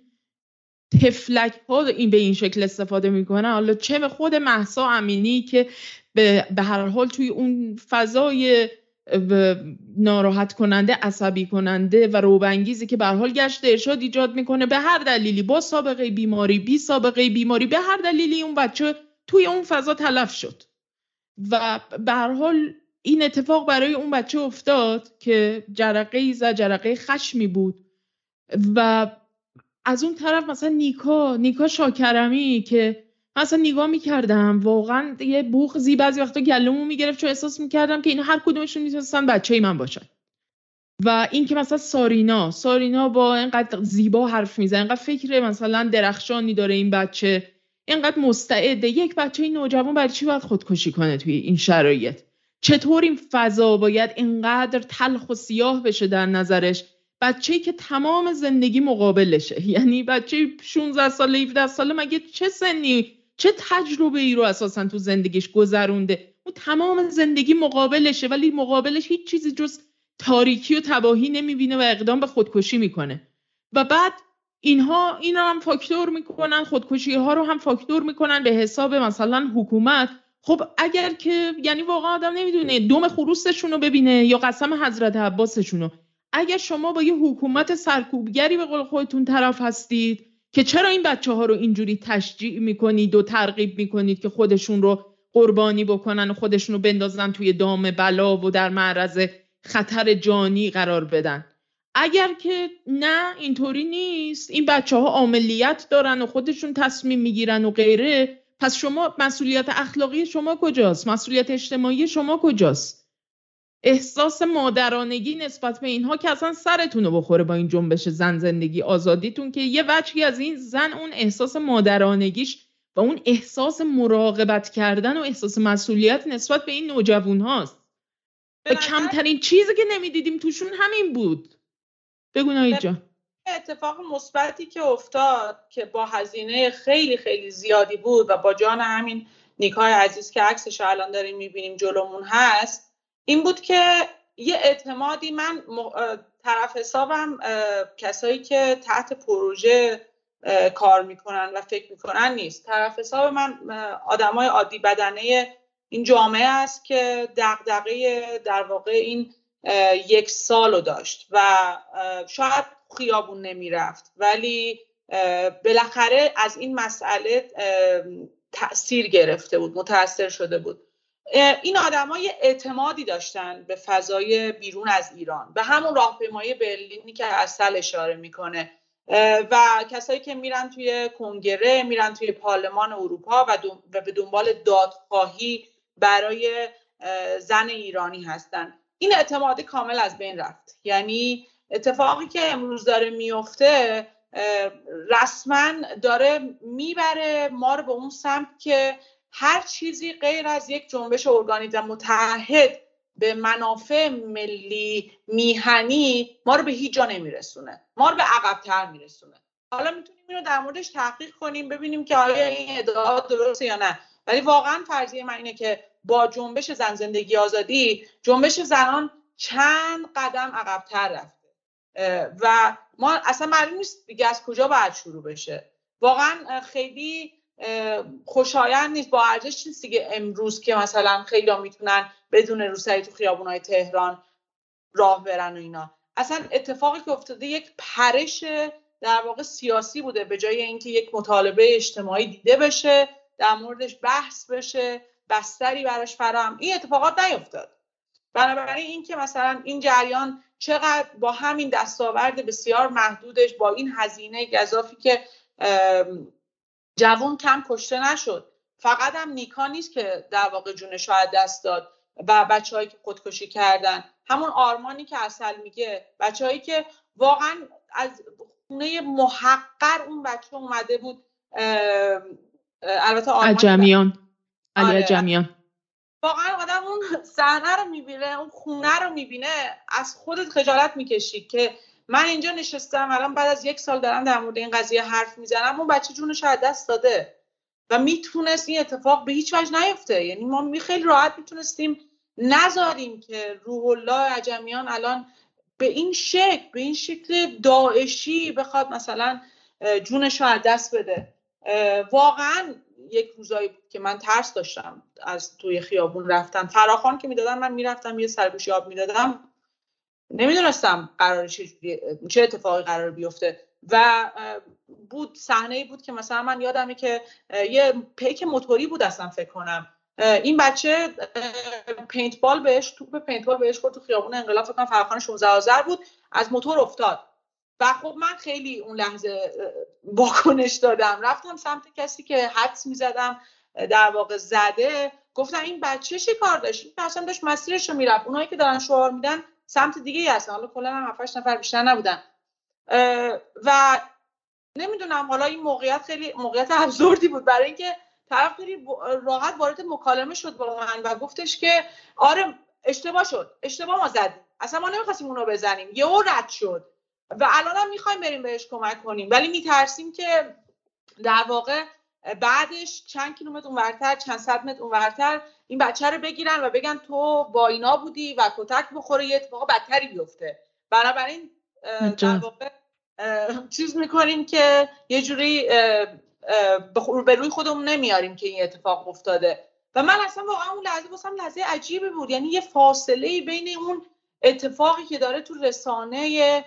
تفلک ها این به این شکل استفاده می‌کنن. حالا چه به خود محسا امینی که به هر حال توی اون فضای ناراحت کننده عصبی کننده و روبنگیزی که به حال گشت ارشاد ایجاد می‌کنه. به هر دلیلی با سابقه بیماری بی سابقه بیماری به هر دلیلی اون بچه توی اون فضا تلف شد. و به هر حال این اتفاق برای اون بچه افتاد که جرقه زد جرقه خشمی بود. و از اون طرف مثلا نیکا نیکا شاکرمی که مثلا نگاه می‌کردم. واقعا یه بوخزی بعضی وقتا گلومو می‌گرفت چون احساس می‌کردم که اینا هر کدومشون می‌تونستن بچه ای من باشن. و این که مثلا سارینا سارینا با اینقدر زیبا حرف می‌زنه اینقدر فکر مثلا درخشانی داره این بچه اینقدر مستعده یک بچه نوجوان برای چی باید خودکشی کنه توی این شرایط؟ چطور این فضا باید اینقدر تلخ و سیاه بشه در نظرش؟ بچه‌ای که تمام زندگی مقابلشه. یعنی بچه 16 ساله 17 ساله مگه چه سنی چه تجربه ای رو اساسا تو زندگیش گذرونده؟ او تمام زندگی مقابلشه ولی مقابلش هیچ چیزی جز تاریکی و تباهی نمی‌بینه و اقدام به خودکشی می‌کنه. و بعد اینها این هم فاکتور می‌کنن خودکشی ها رو هم فاکتور می‌کنن به حساب مثلا حکومت. خب اگر که یعنی واقعا آدم نمی‌دونه دوم خروستشون رو ببینه یا قسم حضرت عباسشون رو اگر شما با یه حکومت سرکوبگری به قول خودتون طرف هستید که چرا این بچه ها رو اینجوری تشجیع می‌کنید و ترغیب می‌کنید که خودشون رو قربانی بکنن و خودشون رو بندازن توی دام بلا و در معرض خطر جانی قرار بدن؟ اگر که نه اینطوری نیست. این بچه ها عملیت دارن و خودشون تصمیم می‌گیرن و غیره. پس شما مسئولیت اخلاقی شما کجاست؟ مسئولیت اجتماعی شما کجاست؟ احساس مادرانگی نسبت به اینها که اصلا سرتون رو بخوره با این جنبش زن زندگی آزادیتون که یه وجهی از این زن اون احساس مادرانگیش و اون احساس مراقبت کردن و احساس مسئولیت نسبت به این نوجوان هاست. و کمترین چیزی که نمی‌دیدیم توشون همین بود. بگو اینجا اتفاق مثبتی که افتاد که با هزینه خیلی خیلی زیادی بود و با جان همین نیکای عزیز که عکسش الان داریم می‌بینیم جلومون هست این بود که یه اعتمادی من طرف حسابم کسایی که تحت پروژه کار می‌کنن و فکر می‌کنن نیست. طرف حساب من آدمای عادی بدنه این جامعه است که دقدقه در واقع این یک سال رو داشت و شاید خیابون نمی‌رفت. ولی بالاخره از این مسئله تاثیر گرفته بود متاثر شده بود. این های اعتمادی داشتن به فضای بیرون از ایران. به همون راهپیمایی برلینی که اصل اشاره می‌کنه. و کسایی که میرن توی کنگره میرن توی پارلمان اروپا و, به دنبال دادخواهی برای زن ایرانی هستن. این اعتماد کامل از بین رفت. یعنی اتفاقی که امروز داره میفته رسما داره می‌بره ما رو به اون سمت که هر چیزی غیر از یک جنبش ارگانیزم متحد به منافع ملی میهنی ما رو به هیچ جا نمیرسونه. ما رو به عقبتر میرسونه. حالا می‌تونیم اینو در موردش تحقیق کنیم ببینیم که آیا این ادعا درسته یا نه. ولی واقعا فرضیه من اینه که با جنبش زن زندگی آزادی جنبش زنان چند قدم عقبتر رفته. و ما اصلا معلوم نیست دیگه از کجا باید شروع بشه. واقعا خیلی خوشایند نیست. با ارزش نیست دیگه امروز که مثلا خیلی ها می‌تونن بدون روسری تو خیابونهای تهران راه برن و اینا. اصلا اتفاقی که افتاده یک پرش در واقع سیاسی بوده به جای اینکه یک مطالبه اجتماعی دیده بشه در موردش بحث بشه بستری براش فراهم. این اتفاقات نیفتاد. بنابراین اینکه مثلا این جریان چقدر با همین دستاورد بسیار محدودش با این هزینه گذافی که جوون کم کشته نشد. فقط هم نیکا نیست که در واقع جونش از دست داد و بچههایی که خودکشی کردن. همون آرمانی که اصل میگه بچههایی که واقعا از خونه محقر اون بچه اومده بود البته آرمان علی آره. واقعا آدم اون صحنه رو می‌بینه اون خونه رو می‌بینه از خودت خجالت می‌کشی که من اینجا نشستم الان بعد از یک سال دارم در مورد این قضیه حرف می‌زنم. اون بچه جونش از دست داده و می‌تونست این اتفاق به هیچ وجه نیفته. یعنی ما می خیلی راحت می‌تونستیم نذاریم که روح الله عجمیان الان به این شکل به این شکل داعشی بخواد مثلا جونش رو از دست بده. واقعا یک روزایی بود که من ترس داشتم از توی خیابون رفتن. فراخان که می‌دادن من می‌رفتم یه سرگوشی آب می‌دادم. نمی‌دونستم قرار چه اتفاقی قرار بیفته. و بود صحنه بود که مثلا من یادمه که یه پیک موتوری بود اصلا فکر کنم. این بچه paintball بهش توپ paintball بهش خورد تو خیابون انقلاب فکر کنم فرخان 16 آذر بود از موتور افتاد. و خب من خیلی اون لحظه واکنش دادم. رفتم سمت کسی که حدس می‌زدم در واقع زده. گفتم این بچه چی کار داشت؟ این داشت مسیرش رو می‌رفت. اونایی که دارن شعار میدن سمت دیگه ای هستن. حالا کلا هم 7 نفر بیشتر نبودن. و نمی‌دونم حالا این موقعیت خیلی موقعیت ابزوردی بود. برای اینکه طرف خیلی راحت وارد مکالمه شد با من و گفتش که آره اشتباه شد. اشتباه ما زدیم. اصلا ما نمی‌خواستیم اونو بزنیم. یهو رد شد. و الان هم می‌خوایم بریم بهش کمک کنیم. ولی میترسیم که در واقع بعدش چند کیلومتر اونورتر چند صد متر اونورتر این بچه رو بگیرن و بگن تو با اینا بودی و کتک بخوره یه اتفاق بدتری بیفته. بنابراین در واقع چیز می‌کنیم که یه جوری به روی خودمون نمیاریم که این اتفاق افتاده. و من اصلا واقعا اون لحظه واسم لحظه عجیبی بود. یعنی یه فاصله بین اون اتفاقی که داره تو رسانه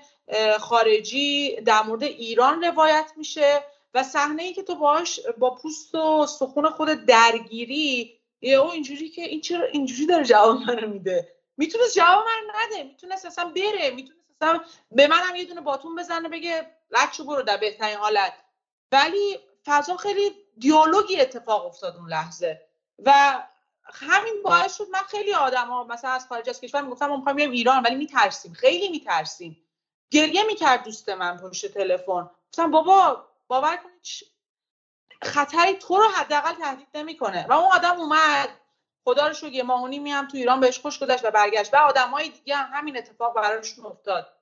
خارجی در مورد ایران روایت میشه. و صحنه ای که تو باش با پوست و سخون خود درگیری یه او اینجوری که این چرا اینجوری داره جواب منو میده؟ می‌تونست جواب من نده می‌تونست اصلا بره می‌تونست اصلا به منم یه دونه باتون بزنه بگه لچو برو در بهترین حالت. ولی فضا خیلی دیالوگی اتفاق افتاد اون لحظه. و همین باعث شد من خیلی آدم ها مثلا از خارج از کشور می‌گفتم ما می‌خوایم ایران ولی میترسیم خیلی میترسیم. گریه می‌کرد دوست من پشت تلفن. گفتم بابا باور کنید خطری تو رو حداقل تهدید نمی‌کنه. و اون آدم اومد خدا رو شکر ماهونی میام تو ایران بهش خوش گذشت و برگشت. و آدمای دیگه هم همین اتفاق براشون افتاد.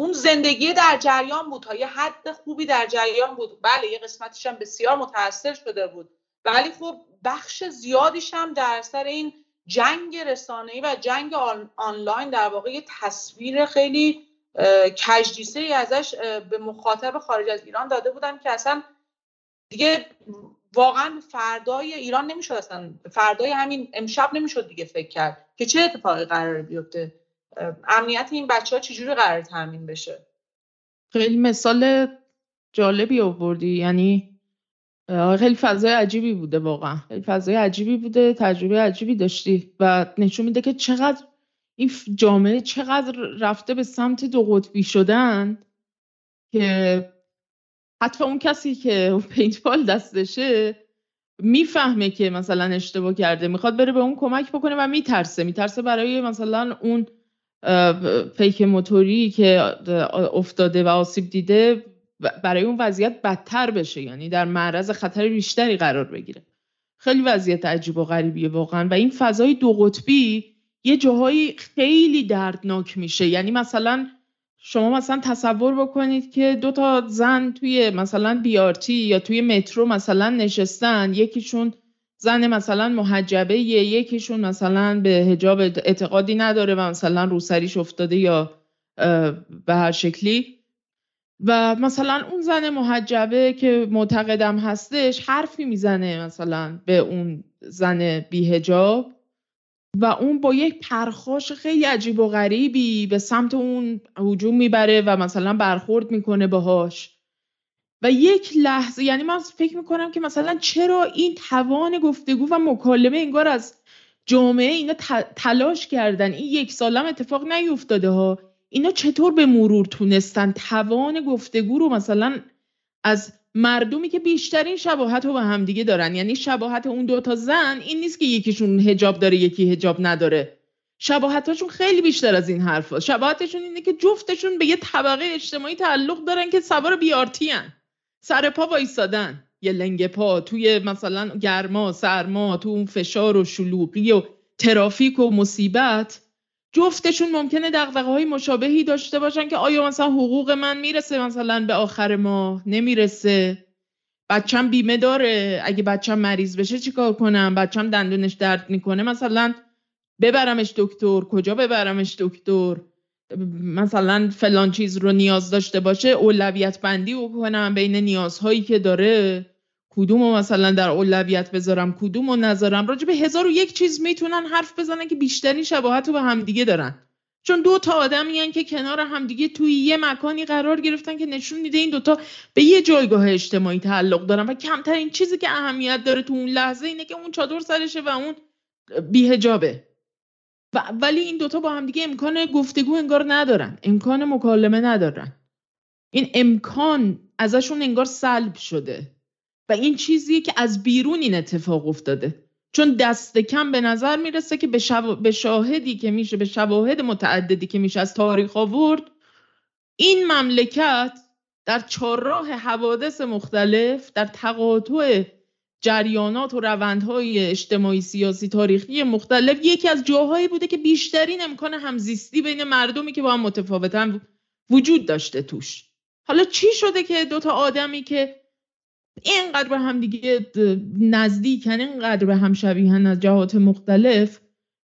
اون زندگی در جریان بود. تا یه حد خوبی در جریان بود. بله یه قسمتش هم بسیار متاثر شده بود. ولی خب بخش زیادیش هم در سر این جنگ رسانه‌ای و جنگ آنلاین در واقع یه تصویر خیلی کجدیسه ای ازش به مخاطب خارج از ایران داده بودن که اصلا دیگه واقعا فردای ایران نمی‌شد اصلا فردای همین امشب نمی‌شد دیگه فکر کرد که چه اتفاقی قرار بیفته. امنیت این بچه ها چجوری قرار تامین بشه؟ خیلی مثال جالبی آوردی. یعنی خیلی فضای عجیبی بوده واقعا. خیلی فضای عجیبی بوده تجربه عجیبی داشتی و نشون میده که چقدر این جامعه چقدر رفته به سمت دو قطبی شدن که حتی اون کسی که پینتبال دستشه می‌فهمه که مثلا اشتباه کرده. می‌خواد بره به اون کمک بکنه و میترسه. میترسه برای مثلا اون فیک موتوری که افتاده و آسیب دیده برای اون وضعیت بدتر بشه. یعنی در معرض خطر بیشتری قرار بگیره. خیلی وضعیت عجیب و غریبیه واقعا. و این فضای دو قطبی یه جاهایی خیلی دردناک میشه. یعنی مثلا شما مثلا تصور بکنید که دو تا زن توی مثلا بیارتی یا توی مترو مثلا نشستن. یکیشون زن مثلا محجبه یکیشون مثلا به هجاب اعتقادی نداره و مثلا روسریش افتاده یا به هر شکلی. و مثلا اون زن محجبه که معتقدم هستش حرفی می‌زنه مثلا به اون زن بیهجاب و اون با یک پرخاش خیلی عجیب و غریبی به سمت اون هجوم می‌بره و مثلا برخورد می‌کنه باهاش. و یک لحظه یعنی من فکر می‌کنم که مثلا چرا این توان گفتگو و مکالمه انگار از جامعه اینا تلاش کردن؟ این یک سالم اتفاق نیفتاده ها. اینا چطور به مرور تونستن؟ توان گفتگو رو مثلا از مردمی که بیشترین شباهت رو به همدیگه دارن یعنی شباهت اون دوتا زن این نیست که یکیشون هجاب داره یکی هجاب نداره شباهتاشون خیلی بیشتر از این حرف هست. شباهتشون اینه که جفتشون به یه طبقه اجتماعی تعلق دارن که سوار بیارتی هن. سر پا وایستادن یه لنگ پا توی مثلا گرما سرما تو اون فشار و شلوغی و ترافیک و مصیبت جفتشون ممکنه دقدقه های مشابهی داشته باشن که آیا مثلا حقوق من می‌رسه مثلا به آخر ماه؟ نمی‌رسه. بچم بیمه داره. اگه بچم مریض بشه چیکار کنم؟ بچم دندونش درد می‌کنه. مثلا ببرمش دکتر. کجا ببرمش دکتر؟ مثلا فلان چیز رو نیاز داشته باشه اولویت بندی بکنم بین نیازهایی که داره. کدوم رو مثلا در اولویت بذارم کدوم رو نذارم؟ راجع به هزار و یک چیز می‌تونن حرف بزنن که بیشترین شباهت رو به همدیگه دارن. چون دو تا آدمی که کنار همدیگه توی یه مکانی قرار گرفتن که نشون میده این دوتا به یه جایگاه اجتماعی تعلق دارن و کمترین چیزی که اهمیت داره تو اون لحظه اینه که اون چادر سرشه و اون بیهجابه. و ولی این دوتا با همدیگه امکان گفتگو انگار ندارن امکان مکالمه ندارن. این امکان ازشون انگار سلب شده. این چیزیه که از بیرون این اتفاق افتاده. چون دست کم به نظر می‌رسه که به, به شاهدی که میشه به شواهد متعددی که میشه از تاریخ آورد این مملکت در چهارراه حوادث مختلف در تقاطع جریانات و روندهای اجتماعی سیاسی تاریخی مختلف یکی از جاهایی بوده که بیشترین امکان همزیستی بین مردمی که با هم متفاوتن وجود داشته توش. حالا چی شده که دوتا آدمی که اینقدر به هم دیگه نزدیکن اینقدر به هم شبیهن از جهات مختلف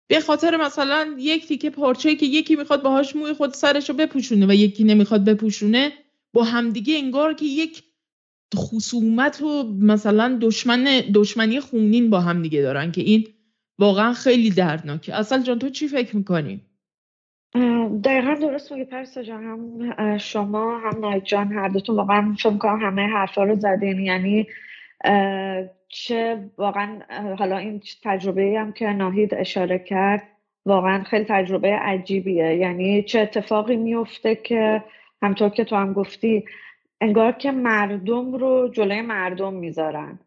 به خاطر مثلا یک تیکه پارچه که یکی می‌خواد باهاش موی خود سرش رو بپوشونه و یکی نمی‌خواد بپوشونه با همدیگه انگار که یک خصومت و مثلا دشمن دشمنی خونین با هم دیگه دارن که این واقعا خیلی دردناکه اصل جان تو چی فکر می‌کنی؟ دقیقا درست میگه پرسا جان هم شما هم نایت جان هر دوتون واقعا فکر کنم همه حرفا رو زدین. یعنی چه واقعا حالا این تجربه هم که ناهید اشاره کرد واقعا خیلی تجربه عجیبیه. یعنی چه اتفاقی میفته که همطور که تو هم گفتی انگار که مردم رو جلوی مردم می‌ذارن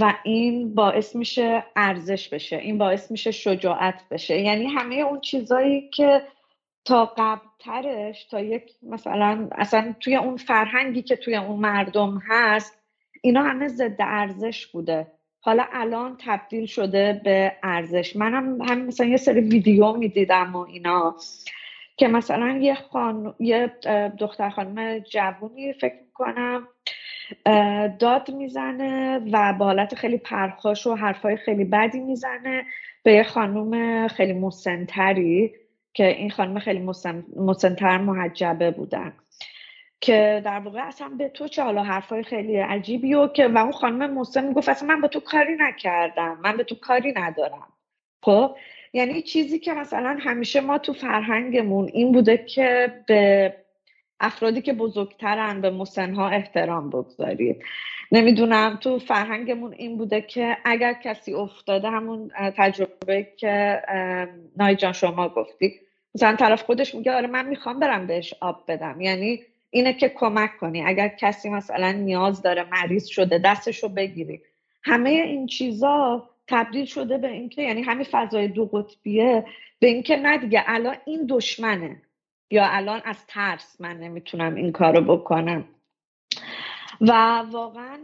و این باعث میشه ارزش بشه این باعث میشه شجاعت بشه. یعنی همه اون چیزایی که تا قبلترش تا یک مثلا اصلا توی اون فرهنگی که توی اون مردم هست اینا همه ضد ارزش بوده. حالا الان تبدیل شده به ارزش. منم هم, هم مثلا یه سری ویدیو می‌دیدم و اینا که مثلا یه, خان... یه دختر خانم جوونی فکر می‌کنم داد می‌زنه و با حالت خیلی پرخاش و حرفای خیلی بدی می‌زنه به یه خانم خیلی مسنتری. که این خانم خیلی مسنتر محجبه بودن. که در واقع اصلا به تو چه حالا حرفای خیلی عجیبی و که و اون خانم مسن می‌گفت اصلا من به تو کاری نکردم من به تو کاری ندارم. خب؟ یعنی چیزی که مثلا همیشه ما تو فرهنگمون این بوده که به افرادی که بزرگترن به مسنها احترام بگذارید. نمی‌دونم تو فرهنگمون این بوده که اگر کسی افتاده همون تجربه که نای جان شما گفتی. مثلا طرف خودش میگه آره من می‌خوام برم بهش آب بدم. یعنی اینه که کمک کنی. اگر کسی مثلا نیاز داره مریض شده دستشو بگیری. همه این چیزا تبدیل شده به اینکه یعنی همین فضای دو قطبیه به اینکه نه دیگه الان این دشمنه. یا الان از ترس من نمی‌تونم این کارو بکنم. و واقعا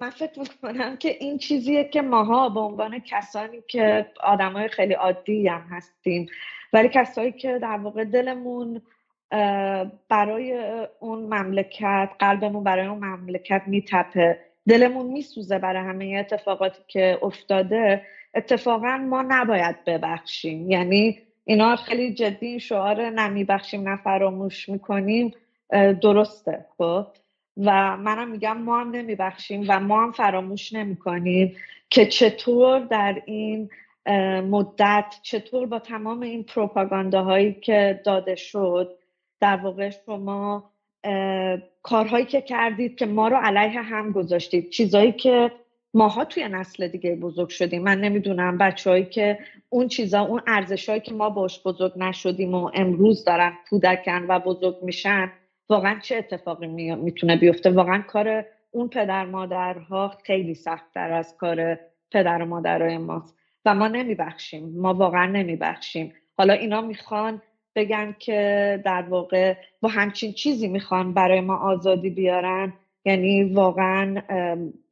من فکر می‌کنم که این چیزیه که ماها به عنوان کسانی که آدمای خیلی عادی هم هستیم ولی کسایی که در واقع دلمون برای اون مملکت قلبمون برای اون مملکت میتپه دلمون میسوزه برای همه اتفاقاتی که افتاده اتفاقا ما نباید ببخشیم. یعنی اینا خیلی جدی شعار نمیبخشیم نه فراموش می‌کنیم درسته خب؟ و منم میگم ما هم نمیبخشیم و ما هم فراموش نمی‌کنیم که چطور در این مدت چطور با تمام این پروپاگانداهایی که داده شد در واقع شما کارهایی که کردید که ما رو علیه هم گذاشتید چیزایی که ماها توی نسل دیگه بزرگ شدیم. من نمی‌دونم بچههایی که اون چیزا اون ارزشهایی که ما باش بزرگ نشدیم و امروز دارن کودکن و بزرگ میشن واقعا چه اتفاقی می‌تونه بیفته؟ واقعا کار اون پدر مادرها خیلی سختتر از کار پدر و مادرهای ماست. و ما نمیبخشیم. ما واقعا نمیبخشیم. حالا اینا می‌خوان بگن که در واقع با همچین چیزی می‌خوان برای ما آزادی بیارن. یعنی واقعا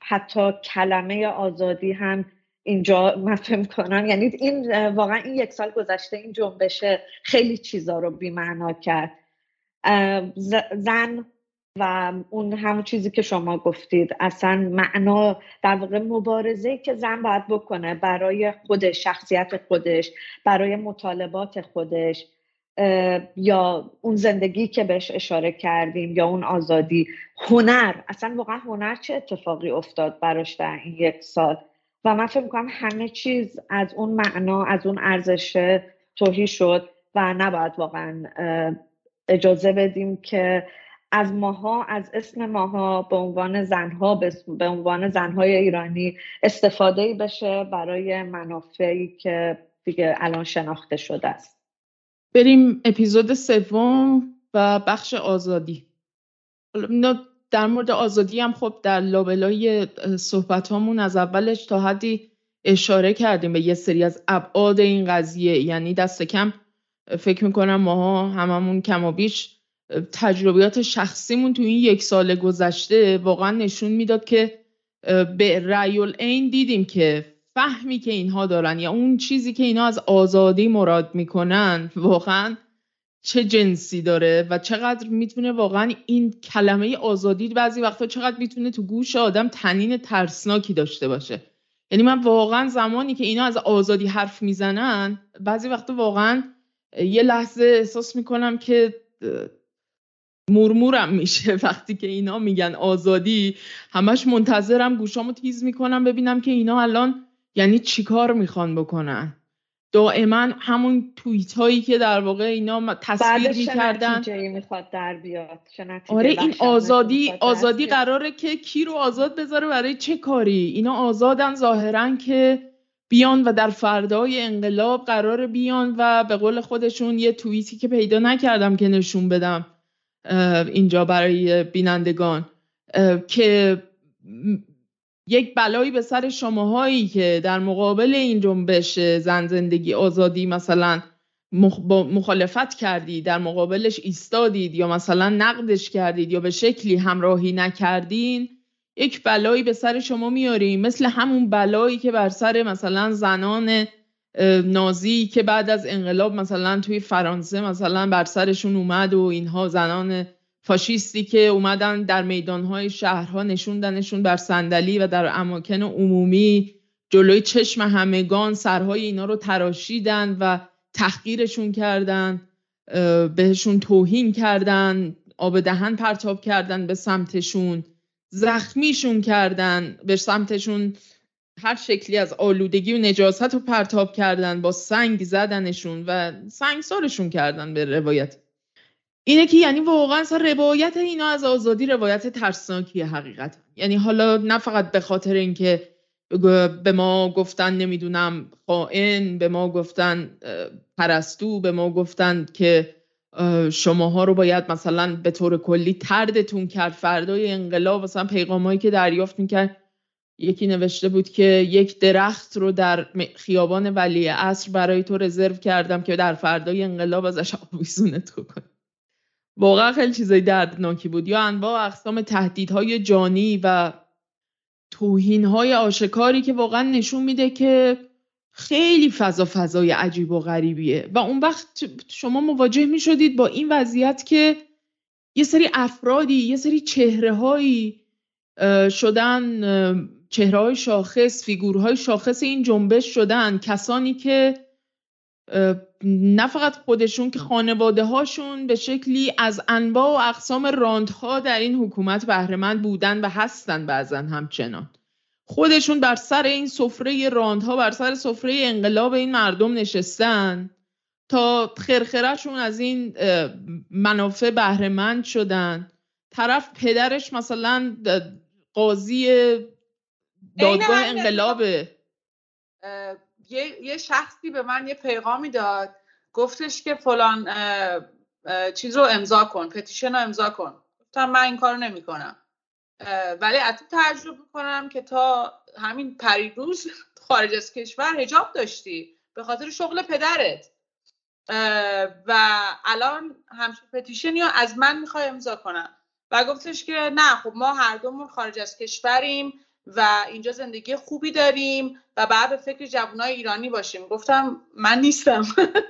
حتی کلمه آزادی هم اینجا من فهم کنم یعنی این واقعا این یک سال گذشته این جنبشه خیلی چیزا رو بیمعنا کرد. زن و اون همون چیزی که شما گفتید اصلا معنا در واقع مبارزه که زن باید بکنه برای خودش شخصیت خودش برای مطالبات خودش. یا اون زندگی که بهش اشاره کردیم یا اون آزادی هنر. اصلا واقعا هنر چه اتفاقی افتاد براش در این یک سال؟ و من فکر می‌کنم همه چیز از اون معنا از اون ارزش توهی شد و نباید واقعا اجازه بدیم که از ماها از اسم ماها به عنوان زنها به عنوان زنهای ایرانی استفاده بشه برای منافعی که دیگه الان شناخته شده است. بریم اپیزود سوم و بخش آزادی. در مورد آزادی هم خب در لابلای صحبت هامون از اولش تا حدی اشاره کردیم به یه سری از ابعاد این قضیه. یعنی دست کم فکر می‌کنم ماها هممون کم و بیش تجربیات شخصیمون تو این یک سال گذشته واقعا نشون می‌داد که به رأی این دیدیم که فهمی که اینها دارن یا اون چیزی که اینا از آزادی مراد می‌کنن واقعا چه جنسی داره و چقدر می‌تونه واقعا این کلمه آزادی بعضی وقتا چقدر می‌تونه تو گوش آدم تنین ترسناکی داشته باشه. یعنی من واقعا زمانی که اینا از آزادی حرف می‌زنن بعضی وقتا واقعا یه لحظه احساس می‌کنم که مرمورم میشه. وقتی که اینا میگن آزادی همش منتظرم گوشامو تیز می‌کنم ببینم که اینا الان یعنی چیکار می‌خوان بکنن؟ دائما همون توییت هایی که در واقع اینا تصویر می‌کردن. می‌خواد در بیاد؟ آره این آزادی آزادی قراره که کی رو آزاد بذاره برای چه کاری؟ اینا آزادن ظاهرا که بیان و در فردای انقلاب قرار بیان و به قول خودشون یه توییتی که پیدا نکردم که نشون بدم اینجا برای بینندگان که یک بلایی به سر شماهایی که در مقابل این جنبش زن زندگی آزادی مثلا مخالفت کردید در مقابلش ایستادید یا مثلا نقدش کردید یا به شکلی همراهی نکردین یک بلایی به سر شما میاریم مثل همون بلایی که بر سر مثلا زنان نازی که بعد از انقلاب مثلا توی فرانسه مثلا بر سرشون اومد و اینها زنان فاشیستی که اومدن در میدانهای شهرها نشوندنشون بر صندلی و در اماکن عمومی جلوی چشم همگان سرهای اینا رو تراشیدن و تحقیرشون کردن بهشون توهین کردن آب دهن پرتاب کردن به سمتشون زخمیشون کردن به سمتشون هر شکلی از آلودگی و نجاست رو پرتاب کردن با سنگ زدنشون و سنگسارشون کردن به روایت. اینه که یعنی واقعا روایت اینا از آزادی روایت ترسناکی حقیقت یعنی حالا نه فقط به خاطر اینکه به ما گفتن نمی‌دونم خائن به ما گفتن پرستو به ما گفتن که شماها رو باید مثلا به طور کلی تردتون کرد. فردای انقلاب مثلا پیغامایی که دریافت می‌کرد. یکی نوشته بود که یک درخت رو در خیابان ولی عصر برای تو رزرو کردم که در فردای انقلاب ازش آویزونت کنی. واقعا خیلی چیزای دردناکی بود. یا انواع اقسام تهدیدهای جانی و توهینهای آشکاری که واقعا نشون میده که خیلی فضا فضای عجیب و غریبیه. و اون وقت شما مواجه می شدید با این وضعیت که یه سری افرادی یه سری چهره هایی شدن چهره های شاخص فیگورهای شاخص این جنبش شدن. کسانی که نه فقط خودشون که خانواده هاشون به شکلی از انواع و اقسام راندها در این حکومت بهرهمند بودن و هستن بعضا همچنان. خودشون بر سر این سفره راندها بر سر سفره انقلاب این مردم نشستن تا خرخرشون از این منافع بهرهمند شدن. طرف پدرش مثلا قاضی دادگاه انقلابه. یه،, یه شخصی به من یه پیغامی داد. گفتش که فلان چیز رو امضا کن پتیشن رو امضا کن. گفتم من این کارو نمی‌کنم. ولی از تجربه کنم که تا همین پریروز خارج از کشور هجاب داشتی. به خاطر شغل پدرت. و الان همچین پتیشنی رو از من می‌خوای امضا کنم. و گفتش که نه خب ما هر دومون خارج از کشوریم. و اینجا زندگی خوبی داریم و بعد به فکر جوانای ایرانی باشیم. گفتم من نیستم.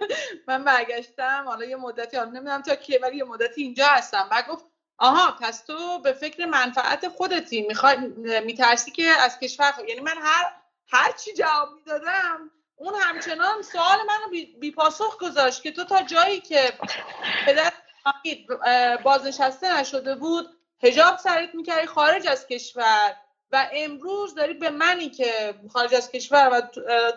من برگشتم حالا یه مدتی حالا نمی‌دونم تا کیه ولی یه مدتی اینجا هستم. و گفت آها پس تو به فکر منفعت خودتی. می‌خوای میترسی که از کشور یعنی من هر هر چی جواب می‌دادم اون همچنان سوال منو بی, پاسخ گذاشت که تو تا جایی که پدر بازنشسته نشده بود هجاب سرت می‌کردی خارج از کشور. و امروز داری به منی که خارج از کشور و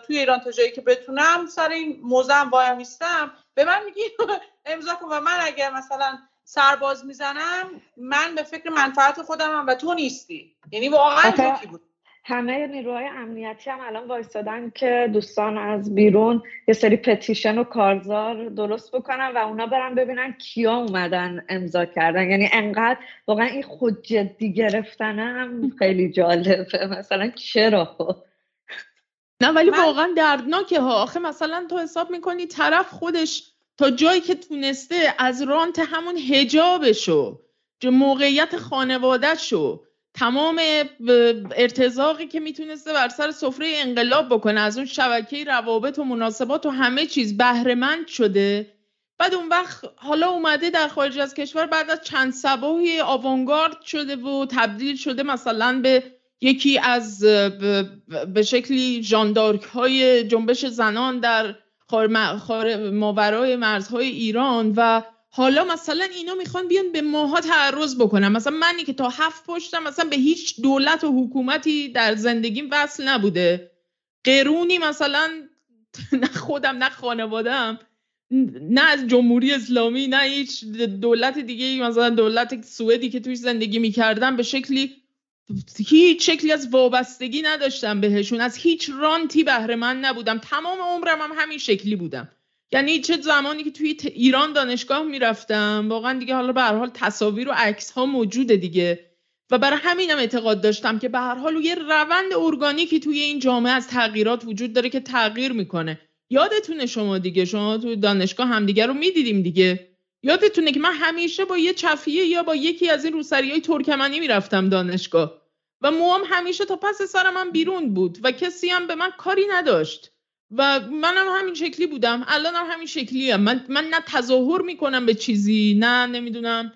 توی ایران تا جایی که بتونم سر این موزم وایم میستم به من میگی امضا کن. و من اگر مثلا سرباز می‌زنم من به فکر منفعت خودم و تو نیستی. یعنی واقعا بود. همه نیروهای امنیتی هم الان وایستادن که دوستان از بیرون یه سری پتیشن و کارزار درست بکنن و اونا برن ببینن کیا اومدن امضا کردن. یعنی انقدر واقعا این خود جدی گرفتن هم خیلی جالبه. مثلا چرا؟ نه ولی واقعا دردناکه ها. آخه مثلا تو حساب می‌کنی طرف خودش تا جایی که تونسته از رانت همون هجابشو موقعیت خانوادهشو تمام ارتزاقی که می‌تونسته بر سر سفره انقلاب بکنه از اون شبکه روابط و مناسبات و همه چیز بهرهمند شده. بعد اون وقت حالا اومده در خارج از کشور بعد از چند سباهی آوانگارد شده و تبدیل شده مثلا به یکی از به شکلی جاندارک های جنبش زنان در خار ماورای مرزهای ایران و حالا مثلا اینا می‌خوان بیان به ماها تعرض بکنن. مثلا منی که تا هفت پشتم مثلا به هیچ دولت و حکومتی در زندگیم وصل نبوده. قرونی مثلا نه خودم نه خانوادم نه از جمهوری اسلامی نه هیچ دولت دیگه مثلا دولت سوئدی که توی زندگی می‌کردم به شکلی هیچ شکلی از وابستگی نداشتم بهشون. از هیچ رانتی بهره من نبودم. تمام عمرم هم همین شکلی بودم. یعنی چه زمانی که توی ایران دانشگاه می‌رفتم واقعا دیگه حالا به هر حال تصاویر و عکس ها موجوده دیگه. و برای همینم اعتقاد داشتم که به هر حال یه روند ارگانیکی توی این جامعه از تغییرات وجود داره که تغییر می‌کنه. یادتونه شما دیگه شما توی دانشگاه همدیگه رو می‌دیدیم دیگه. یادتونه که من همیشه با یه چفیه یا با یکی از این روسری های ترکمنی می‌رفتم دانشگاه. و موام همیشه تا پس سر من بیرون بود و کسی هم به من کاری نداشت. و منم همین شکلی بودم. الانم همین شکلی هم. من, من نه تظاهر می‌کنم به چیزی نه نمی‌دونم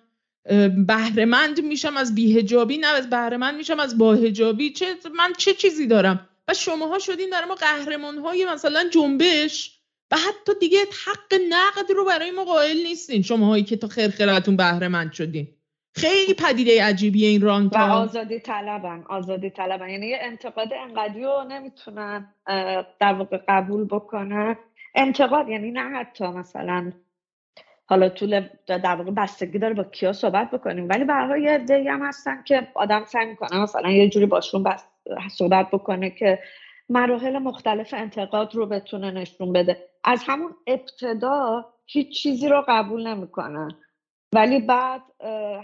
بهرهمند میشم از بیهجابی نه از بهرهمند میشم از باهجابی چه من چه چیزی دارم؟ و شماها شدین در ما قهرمان های مثلا جنبش. و حتی دیگه حق نقد رو برای ما قائل نیستین. شماهایی که تا خرخرتون بهرهمند شدین. خیلی پدیده عجیبیه این رانتا و آزادی طلبن آزادی طلبن. یعنی یه انتقاد انقدی رو نمی‌تونن در واقع قبول بکنن. انتقاد یعنی نه حتی مثلا حالا طول در واقع بستگی داره با کیا صحبت بکنیم. ولی به یه عده‌ای هم هستن که آدم سعی می‌کنه مثلا یه جوری باشون بس صحبت بکنه که مراحل مختلف انتقاد رو بتونه نشون بده. از همون ابتدا هیچ چیزی رو قبول نمی‌کنن. ولی بعد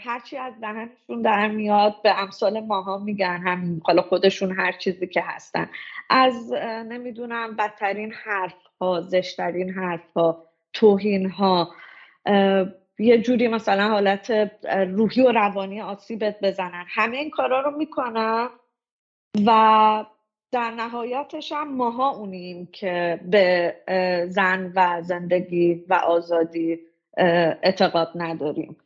هرچی از دهنشون در میاد به امثال ماها میگن همین حالا خودشون هر چیزی که هستن. از نمی‌دونم بدترین حرف ها زشترین حرف ها توهین ها یه جوری مثلا حالت روحی و روانی آسیبت بزنن. همه این کارا رو می‌کنن و در نهایتش هم ماها اونیم که به زن و زندگی و آزادی اعتقاد نداریم.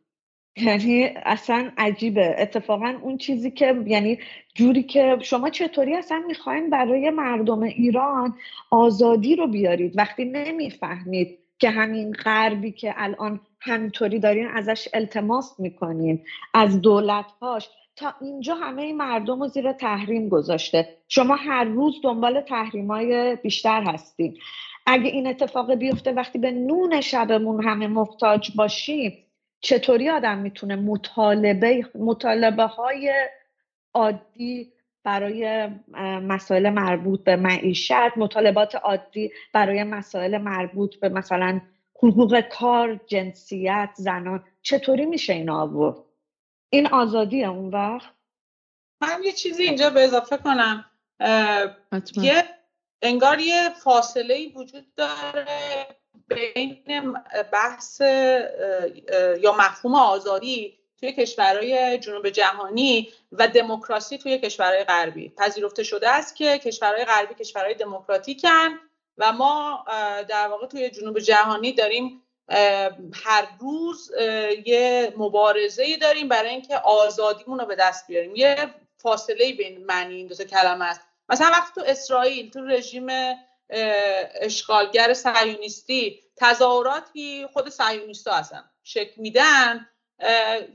یعنی اصلا عجیبه. اتفاقا اون چیزی که یعنی جوری که شما چطوری اصلا می‌خواین برای مردم ایران آزادی رو بیارید؟ وقتی نمی‌فهمید که همین غربی که الان همینطوری دارین ازش التماس می‌کنین از دولتهاش تا اینجا همه این مردم رو زیر تحریم گذاشته. شما هر روز دنبال تحریم های بیشتر هستین. اگه این اتفاق بیفته وقتی به نون شبمون همه محتاج باشیم چطوری آدم می‌تونه مطالبه مطالبه های عادی برای مسائل مربوط به معیشت مطالبات عادی برای مسائل مربوط به مثلا حقوق کار جنسیت زنان چطوری میشه این آورد این آزادی اون وقت؟ من یه چیزی اینجا به اضافه کنم. یه انگار یه فاصله وجود داره بین بحث یا مفهوم آزادی توی کشورهای جنوب جهانی و دموکراسی توی کشورهای غربی. پذیرفته شده است که کشورهای غربی کشورهای دموکراتیکن و ما در واقع توی جنوب جهانی داریم هر روز یه مبارزه داریم برای اینکه آزادیمون رو به دست بیاریم. یه فاصله بین معنی این دو کلمه است. مثلا وقتی تو اسرائیل تو رژیم اشغالگر صهیونیستی تظاهراتی خود صهیونیستا هستن شکل میدن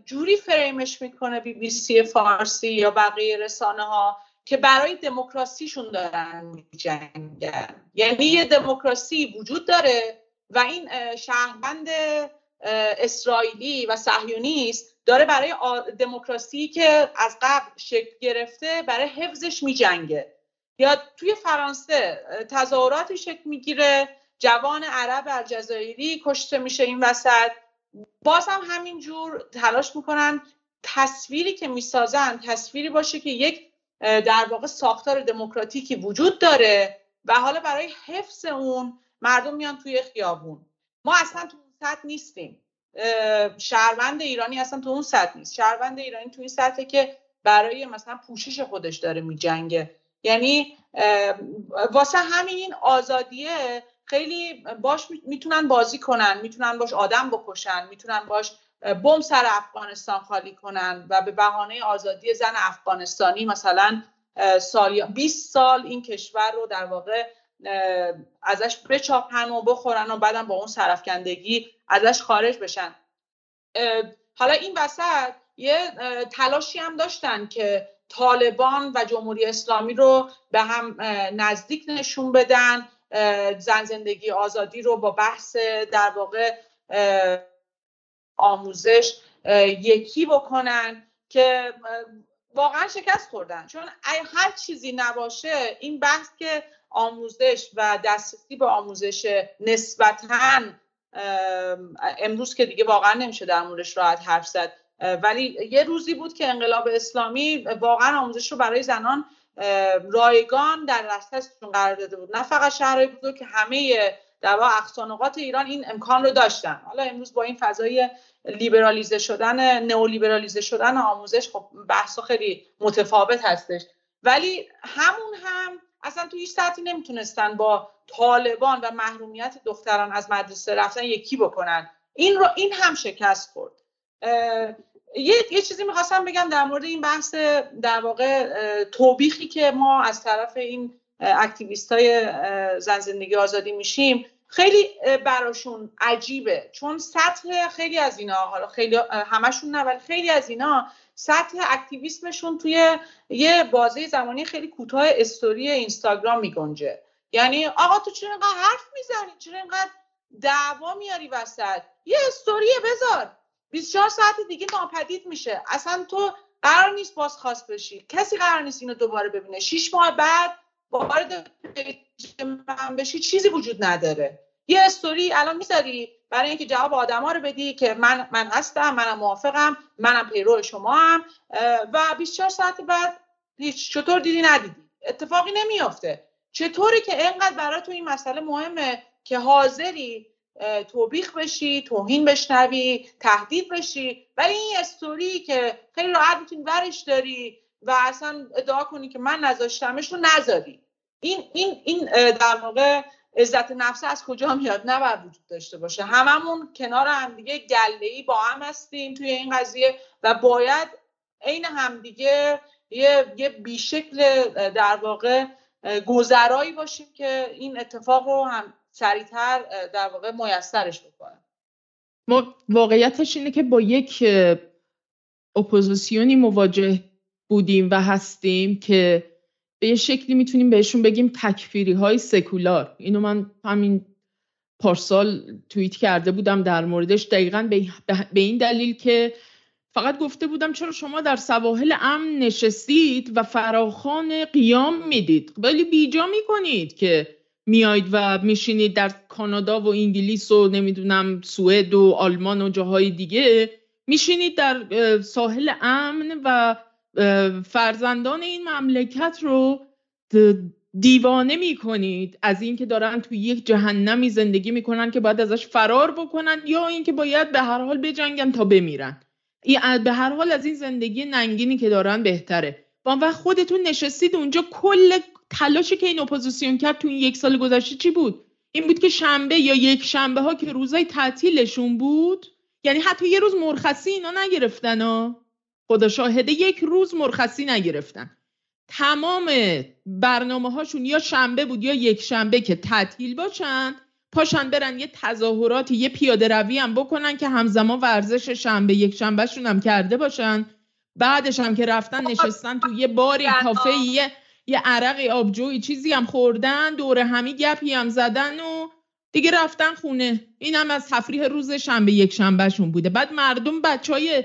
جوری فریمش می‌کنه بی بی سی فارسی یا بقیه رسانه ها که برای دموکراسیشون دارن میجنگن. یعنی یه دموکراسی وجود داره و این شهروند اسرائیلی و صهیونیست داره برای دموکراسی که از قبل شکل گرفته برای حفظش میجنگه. یا توی فرانسه تظاهراتی شکل می‌گیره جوان عرب الجزایری کشته میشه این وسط. باز هم همینجور تلاش می‌کنن تصویری که می‌سازن تصویری باشه که یک در واقع ساختار دموکراتیکی وجود داره و حالا برای حفظ اون مردم میان توی خیابون. ما اصلا تو اون سطح نیستیم. شهروند ایرانی اصلا تو اون سطح نیست. شهروند ایرانی تو این سطحه که برای مثلا پوشش خودش داره میجنگه. یعنی واسه همین آزادیه. خیلی باش می‌تونن بازی کنن می‌تونن باش آدم بکشن می‌تونن باش بم سر افغانستان خالی کنن و به بهانه آزادی زن افغانستانی. مثلا سال 20 سال این کشور رو در واقع ازش بچاپن و بخورن و بعدم با اون سرفکندگی ازش خارج بشن. حالا این وسط یه تلاشی هم داشتن که طالبان و جمهوری اسلامی رو به هم نزدیک نشون بدن زن زندگی آزادی رو با بحث در واقع آموزش یکی بکنن که واقعا شکست خوردن. چون هر چیزی نباشه این بحث که آموزش و دسترسی به آموزش نسبتا امروز که دیگه واقعا نمیشه در موردش راحت حرف زد. ولی یه روزی بود که انقلاب اسلامی واقعا آموزش رو برای زنان رایگان در دسترسشون قرار داده بود. نه فقط شهرهای بزرگ که همه در واقع اقصانقات ایران این امکان رو داشتن. حالا امروز با این فضای لیبرالیزه شدن نئولیبرالیزه شدن آموزش خب بحث خیلی متفاوت هستش. ولی همون هم اصلا تو هیچ سطحی نمی‌تونستن با طالبان و محرومیت دختران از مدرسه رفتن یکی بکنن. این رو این هم شکست خورد. یه،, یه چیزی می‌خواستم بگم در مورد این بحث در واقع توبیخی که ما از طرف این اکتیویست های زن زندگی آزادی میشیم خیلی براشون عجیبه. چون سطح خیلی از اینا حالا خیلی همشون نه ولی خیلی از اینا سطح اکتیویسمشون توی یه بازه زمانی خیلی کوتاه استوری اینستاگرام میگنجه. یعنی آقا تو چرا اینقدر حرف می‌زنی؟ چرا اینقدر دعوا میاری وسط؟ یه استوریه بذار. 24 ساعت دیگه ناپدید میشه. اصلا تو قرار نیست بازخواست بشی. کسی قرار نیست اینو دوباره ببینه. شیش ماه بعد وارد من بشی چیزی وجود نداره. یه استوری الان می‌ذاری برای اینکه جواب آدما رو بدی که من من هستم منم موافقم منم پیرو شما هم و 24 ساعت بعد هیچ چطور دیدی ندیدی. اتفاقی نمیافته. چطوری که اینقدر برای تو این مسئله مهمه که حاضری توبیخ بشی توهین بشنوی تهدید بشی. ولی این استوری که خیلی راحت می‌تونی ورش داری و اصلا ادعا کنی که من نذاشتمش رو نذاری. این این این در واقع عزت نفس از کجا میاد؟ نه وجود داشته باشه. هممون کنار همدیگه گله ای با هم هستیم توی این قضیه و باید عین همدیگه یه یه بیشکل در واقع گذرایی باشیم که این اتفاق رو هم سریعتر در واقع میسرش بکنه ما واقعیتش اینه که با یک اپوزیسیونی مواجه بودیم و هستیم که به یه شکلی می‌تونیم بهشون بگیم تکفیری های سکولار. اینو من همین پارسال توییت کرده بودم در موردش. دقیقا به این دلیل که فقط گفته بودم چرا شما در سواحل امن نشستید و فراخان قیام می‌دید. ولی بیجا می‌کنید که میایید و میشینید در کانادا و انگلیس و نمی‌دونم سوئد و آلمان و جاهای دیگه میشینید در ساحل امن و فرزندان این مملکت رو دیوانه می‌کنید از اینکه دارن توی یک جهنمی زندگی می‌کنن که باید ازش فرار بکنن یا اینکه باید به هر حال بجنگن تا بمیرن. به هر حال از این زندگی ننگینی که دارن بهتره. و خودتون نشستید اونجا کل تلاشی که این اپوزیسیون کرد تو این یک سال گذشته چی بود؟ این بود که شنبه یا یک شنبه ها که روزای تعطیلشون بود یعنی حتی یه روز مرخصی اینا نگرفتن ها. خدا شاهده یک روز مرخصی نگرفتن. تمام برنامه هاشون یا شنبه بود یا یک شنبه که تعطیل باشن پاشن برن یه تظاهراتی یه پیاده روی هم بکنن که همزمان ورزش شنبه یک شنبهشون هم کرده باشن. بعدش هم که رفتن نشستن تو یه باری کافه یه یه عرق آبجوی چیزی هم خوردن دور همی گپی هم زدن و دیگه رفتن خونه. این هم از تفریح روز شنبه یک شنبهشون بوده. بعد مردم بچه های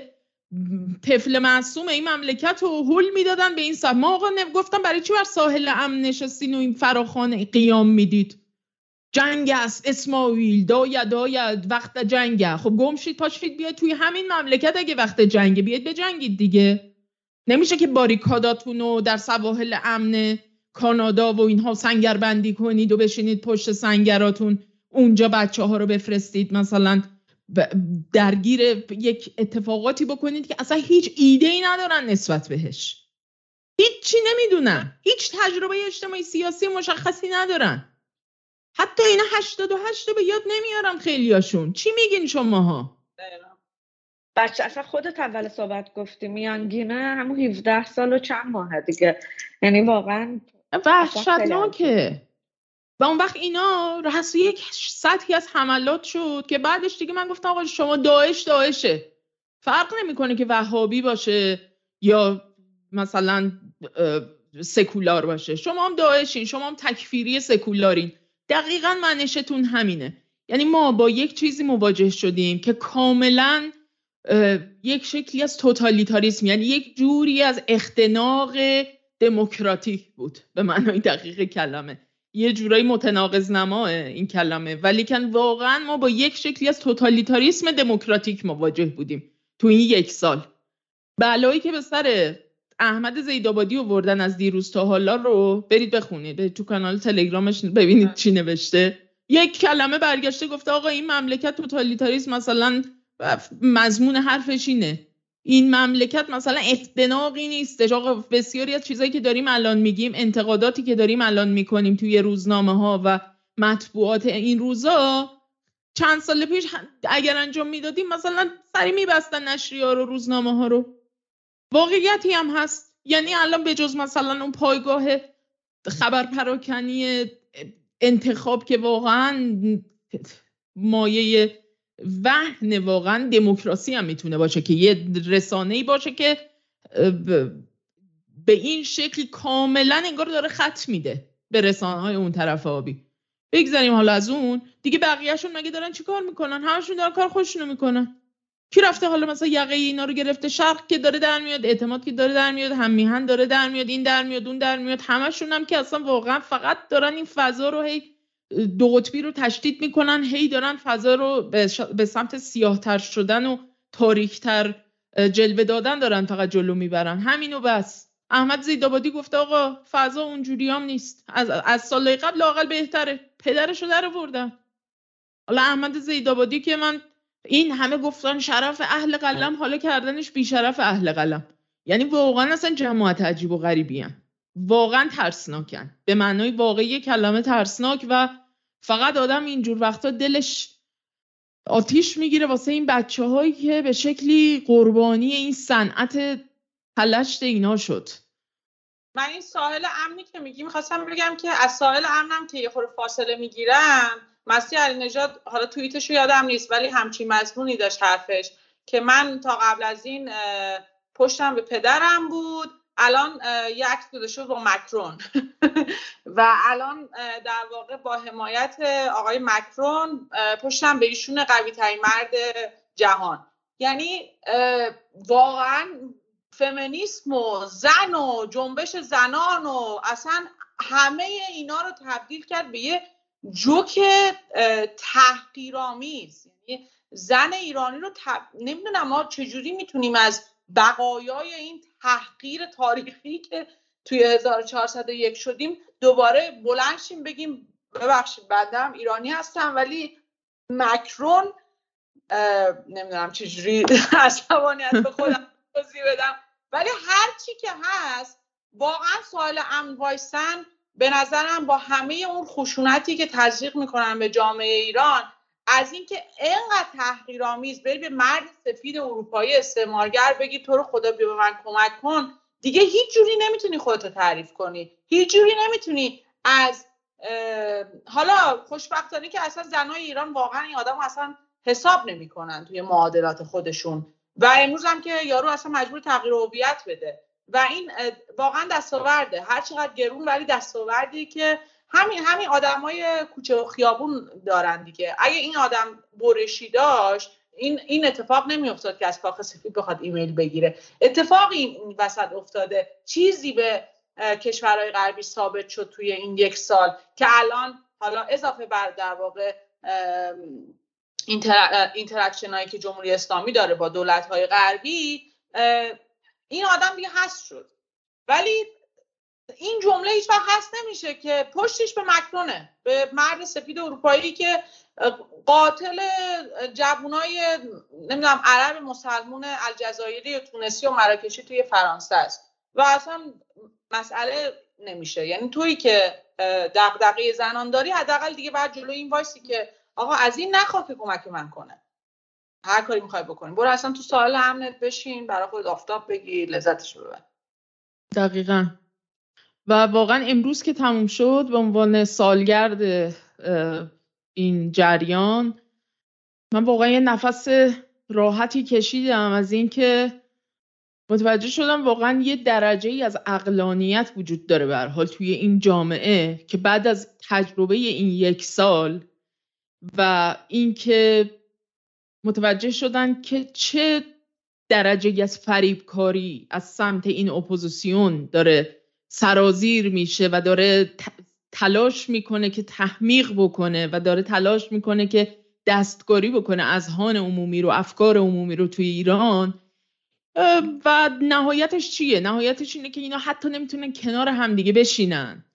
طفل معصوم این مملکت رو حل می‌دادن به این سب ما آقا گفتم برای چی بر ساحل امن نشستین و این فراخانه قیام می‌دید؟ جنگ است اسماعیل داید داید وقت جنگه خب گم شید پاشید بیاید توی همین مملکت اگه وقت جنگه. بیاید به جنگید دیگه. نمیشه که باریکاداتون رو در سواحل امن کانادا و اینها سنگر بندی کنید و بشینید پشت سنگراتون اونجا بچه ها رو بفرستید. مثلا درگیر یک اتفاقاتی بکنید که اصلا هیچ ایده ای ندارن نسبت بهش. هیچی نمی‌دونن. هیچ تجربه اجتماعی سیاسی مشخصی ندارن. حتی اینا 88 به یاد نمیارم خیلیاشون. چی میگین شماها؟ بچه اصلا خودت اول صحبت گفتی میانگینه همون 17 سال و چند ماه دیگه. یعنی واقعا وحشتناکه و اون وقت اینا رأس یک سطحی از حملات شد که بعدش دیگه من گفتم آقا شما داعش داعشه. فرق نمی‌کنه که وهابی باشه یا مثلا سکولار باشه. شما هم داعشین شما هم تکفیری سکولارین. دقیقا منشتون همینه. یعنی ما با یک چیزی مواجه شدیم که کاملا یک شکلی از توتالیتاریسم یعنی یک جوری از اختناق دموکراتیک بود به معنای دقیق کلمه. یه جورایی متناقض نماه این کلمه. ولیکن واقعا ما با یک شکلی از توتالیتاریسم دموکراتیک مواجه بودیم تو این یک سال. بلایی که به سر احمد زیدآبادی آوردن از دیروز تا حالا رو برید بخونید. تو کانال تلگرامش ببینید چی نوشته. یک کلمه برگشته گفته آقا این مملکت توتالیتاریسم مثلا مضمون حرفش اینه. این مملکت مثلا اختناقی نیستش آقا بسیاری از چیزایی که داریم الان میگیم انتقاداتی که داریم الان می‌کنیم توی روزنامه ها و مطبوعات این روزا چند سال پیش اگر انجام می‌دادیم مثلا سری میبستن نشری ها رو روزنامه ها رو. واقعیتی هم هست. یعنی الان به جز مثلا اون پایگاه خبر پراکنی انتخاب که واقعا مایه وحن واقعا دموکراسی هم می‌تونه باشه که یه رسانه باشه که به این شکل کاملا انگار داره خط میده به رسانه های اون طرف آبی. بگذاریم حالا از اون. دیگه بقیهشون مگه دارن چیکار می‌کنن؟ همشون دارن کار خودشونو می‌کنن. کی رفته حالا مثلا یقه اینا رو گرفته؟ شرق که داره در میاد اعتماد که داره در میاد هم میهن داره در میاد این در میاد اون در میاد. همشون هم که اصلا واقعا فقط دارن این فضا رو هی دو قطبی رو تشدید می‌کنن هی دارن فضا رو به سمت سیاهتر شدن و تاریکتر جلوه دادن دارن فقط جلو می‌برن. همینو بس. احمد زیدابادی گفته آقا فضا اونجوری هم نیست. از, از سال قبل لاقل بهتره. پدرش رو در بردن حالا احمد زیدابادی که من این همه گفتن شرف اهل قلم حالا کردنش بیشرف اهل قلم. یعنی واقعا اصلا جماعت عجیب و غریبی هم. واقعا ترسناکن. به معنای واقعی کلمه ترسناک و فقط آدم اینجور وقتا دلش آتیش می‌گیره واسه این بچه هایی که به شکلی قربانی این صنعت پلشت اینا شد. من این ساحل امنی که میگی می‌خواستم بگم که از ساحل امنم که یه خور فاصله می‌گیرم مسیح علی نجات حالا توییتش یادم نیست ولی همچین مضمونی داشت حرفش که من تا قبل از این پشتم به پدرم بود. الان یه عکس گذاشته با مکرون. و الان در واقع با حمایت آقای مکرون پشتم به ایشون قوی ترین مرد جهان. یعنی واقعا فمینیسم و زن و جنبش زنان و اصلا همه اینا رو تبدیل کرد به یه جوک تحقیرآمیز. یعنی زن ایرانی رو تب... نمی‌دونم ما چجوری می‌تونیم از بقایای این تحقیر تاریخی که توی 1401 شدیم دوباره بلنشیم بگیم ببخشید بعدم ایرانی هستم ولی مکرون نمی‌دونم چجوری عصبانیت به خودم توضیح بدم. ولی هر چی که هست واقعا سوال امن وایسن به نظرم با همه اون خشونتی که تزریق می‌کنن به جامعه ایران از اینکه انقدر تحقیرآمیز بری به مرد سفید اروپایی استعمارگر بگی تو رو خدا بیا به من کمک کن دیگه هیچ جوری نمی‌تونی خودتو تعریف کنی. هیچ جوری نمی‌تونی از حالا خوشبختانه که اصلا زنای ایران واقعا این آدم اصلا حساب نمی‌کنن توی معادلات خودشون. و امروز هم که یارو اصلا مجبور تغییر هویت بده. و این واقعا دستاورده. هر چقدر گرون ولی دستاوردی که همین همین آدمای کوچه و خیابون دارن دیگه. اگه این آدم برشی داشت این این اتفاق نمیافتاد که از کاخ سفید بخواد ایمیل بگیره. اتفاقی این وسط افتاده. چیزی به کشورهای غربی ثابت شد توی این یک سال که الان حالا اضافه بر در واقع interaction هایی که جمهوری اسلامی داره با دولت های غربی این آدم دیگه هست شد. ولی این جمله هیچ وقت هست نمیشه که پشتش به مکرونه به مرد سفید اروپایی که قاتل جوانای نمی‌دونم عرب مسلمون الجزایری و تونسی و مراکشی توی فرانسه است. و اصلا مسئله نمیشه. یعنی تویی که دغدغه زنان داری حداقل دیگه بعد جلو این وایسی که آقا از این نخواه که کمک من کنه. هر کاری می‌خوای بکنی. برو اصلا تو سال امنت بشین برای خود آفتاب بگیر لذتش ببر. دقیقا. و واقعا امروز که تموم شد به عنوان سالگرد این جریان من واقعا یه نفس راحتی کشیدم از اینکه متوجه شدم واقعا یه درجه ای از اقلانیت وجود داره به حال توی این جامعه که بعد از تجربه این یک سال و اینکه متوجه شدن که چه درجه از فریبکاری از سمت این اپوزیسیون داره سرازیر میشه و داره تلاش می‌کنه که تحمیق بکنه و داره تلاش می‌کنه که دستکاری بکنه از هان عمومی رو افکار عمومی رو توی ایران و نهایتش چیه؟ نهایتش اینه که اینا حتی نمی‌تونن کنار همدیگه بشینن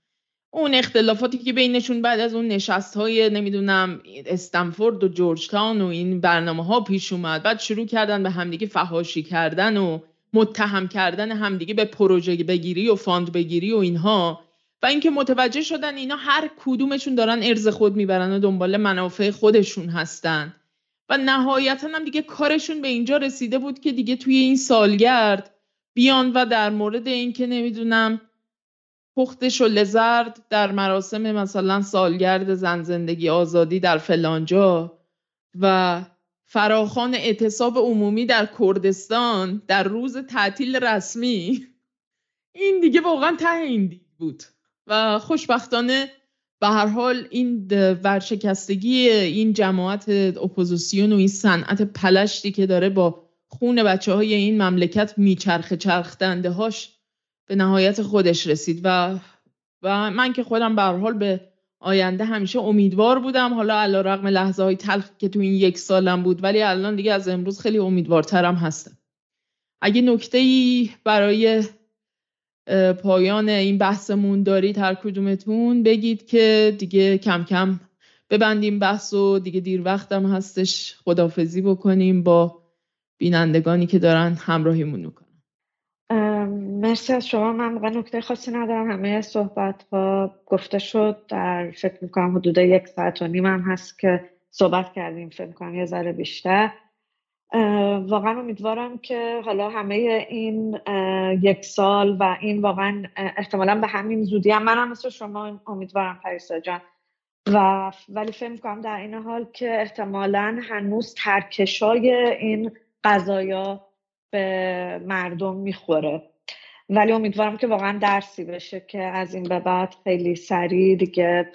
اون اختلافاتی که بینشون بعد از اون نشست های نمی‌دونم استنفورد و جورجتان و این برنامه ها پیش اومد بعد شروع کردن به همدیگه فهاشی کردن و متهم کردن همدیگه به پروژه بگیری و فاند بگیری و اینها. و اینکه متوجه شدن اینا هر کدومشون دارن ارز خود می‌برن و دنبال منافع خودشون هستن. و نهایتا هم دیگه کارشون به اینجا رسیده بود که دیگه توی این سالگرد بیان و در مورد اینکه نمی‌دونم پخت شل زرد در مراسم مثلا سالگرد زن زندگی آزادی در فلانجا و فراخان اعتصاب عمومی در کردستان در روز تعطیل رسمی. این دیگه واقعا ته این دید بود و خوشبختانه به هر حال این ورشکستگی این جماعت اپوزیسیون و این صنعت پلشتی که داره با خون بچه های این مملکت میچرخه چرخدنده هاش به نهایت خودش رسید و و من که خودم به حال به آینده همیشه امیدوار بودم. حالا علا رقم لحظه های تلخ که تو این یک سالم بود ولی الان دیگه از امروز خیلی امیدوارترم هستم. اگه نکته ای برای پایان این بحثمون دارید هر کدومتون بگید که دیگه کم کم ببندیم بحث و دیگه دیر وقتم هستش خدافزی بکنیم با بینندگانی که دارن همراهیمون می‌کنن. مرسی از شما. من موقع نکته خاصی ندارم. همه صحبت ها گفته شد. در فکر می‌کنم حدود یک ساعت و نیم هم هست که صحبت کردیم فکر می‌کنم یه ذره بیشتر. واقعا امیدوارم که حالا همه این یک سال و این واقعا احتمالا به همین زودی هم منم مثل شما امیدوارم پریسا جان. و ولی فکر می‌کنم در این حال که احتمالا هنوز ترکشای این قضایا به مردم می‌خوره. ولی امیدوارم که واقعا درسی بشه که از این به بعد خیلی سریع دیگه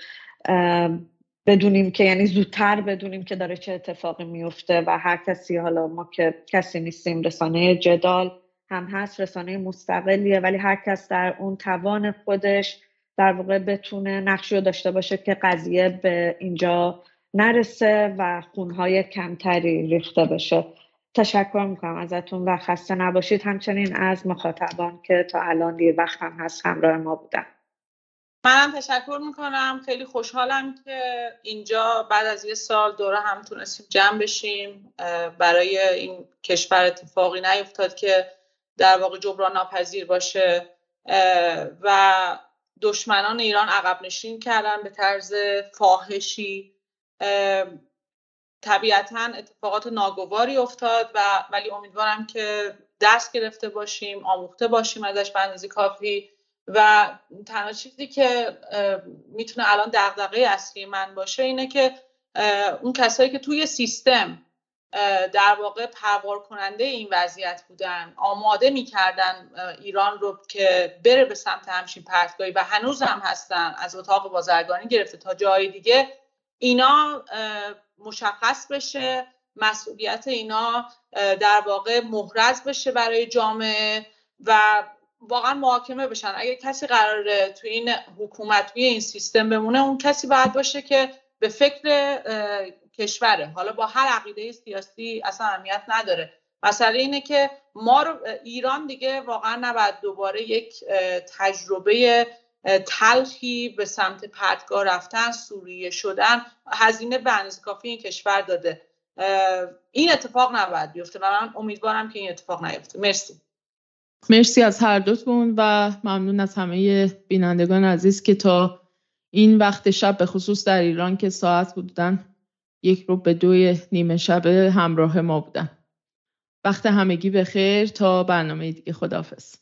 بدونیم که یعنی زودتر بدونیم که داره چه اتفاقی میفته و هر کسی حالا ما که کسی نیستیم رسانه جدال هم هست رسانه مستقلیه ولی هر کس در اون توان خودش در واقع بتونه نقشی رو داشته باشه که قضیه به اینجا نرسه و خونهای کمتری ریخته بشه. تشکر می‌کنم ازتون و خسته نباشید. همچنین از مخاطبان که تا الان دیر وقت هم هست همراه ما بودن. منم تشکر می‌کنم. خیلی خوشحالم که اینجا بعد از یه سال دوره هم تونستیم جمع بشیم. برای این کشور اتفاقی نیفتاد که در واقع جبران ناپذیر باشه. و دشمنان ایران عقب نشین کردن به طرز فاحشی. طبیعتا اتفاقات ناگواری افتاد و ولی امیدوارم که دست گرفته باشیم آموخته باشیم ازش به اندازه کافی و تنها چیزی که می‌تونه الان دغدغه اصلی من باشه اینه که اون کسایی که توی سیستم در واقع پروار کننده این وضعیت بودن آماده می‌کردن ایران رو که بره به سمت همچین پرتگاهی و هنوز هم هستن از اتاق بازرگانی گرفته تا جای دیگه اینا مشخص بشه مسئولیت اینا در واقع محرز بشه برای جامعه و واقعا محاکمه بشن. اگه کسی قراره توی این حکومت توی این سیستم بمونه اون کسی باید باشه که به فکر کشوره. حالا با هر عقیده سیاسی اصلا اهمیت نداره. مسئله اینه که ما رو ایران دیگه واقعا نباید دوباره یک تجربه تلخی به سمت پرتگاه رفتن سوریه شدن. هزینه به اندازه کافی این کشور داده. این اتفاق نباید بیفته و من امیدوارم که این اتفاق نیفته. مرسی. مرسی از هر دوتون و ممنون از همه بینندگان عزیز که تا این وقت شب به خصوص در ایران که ساعت بودن یک رو به دوی نیمه شب همراه ما بودن. وقت همگی به خیر تا برنامه دیگه خداحافظ.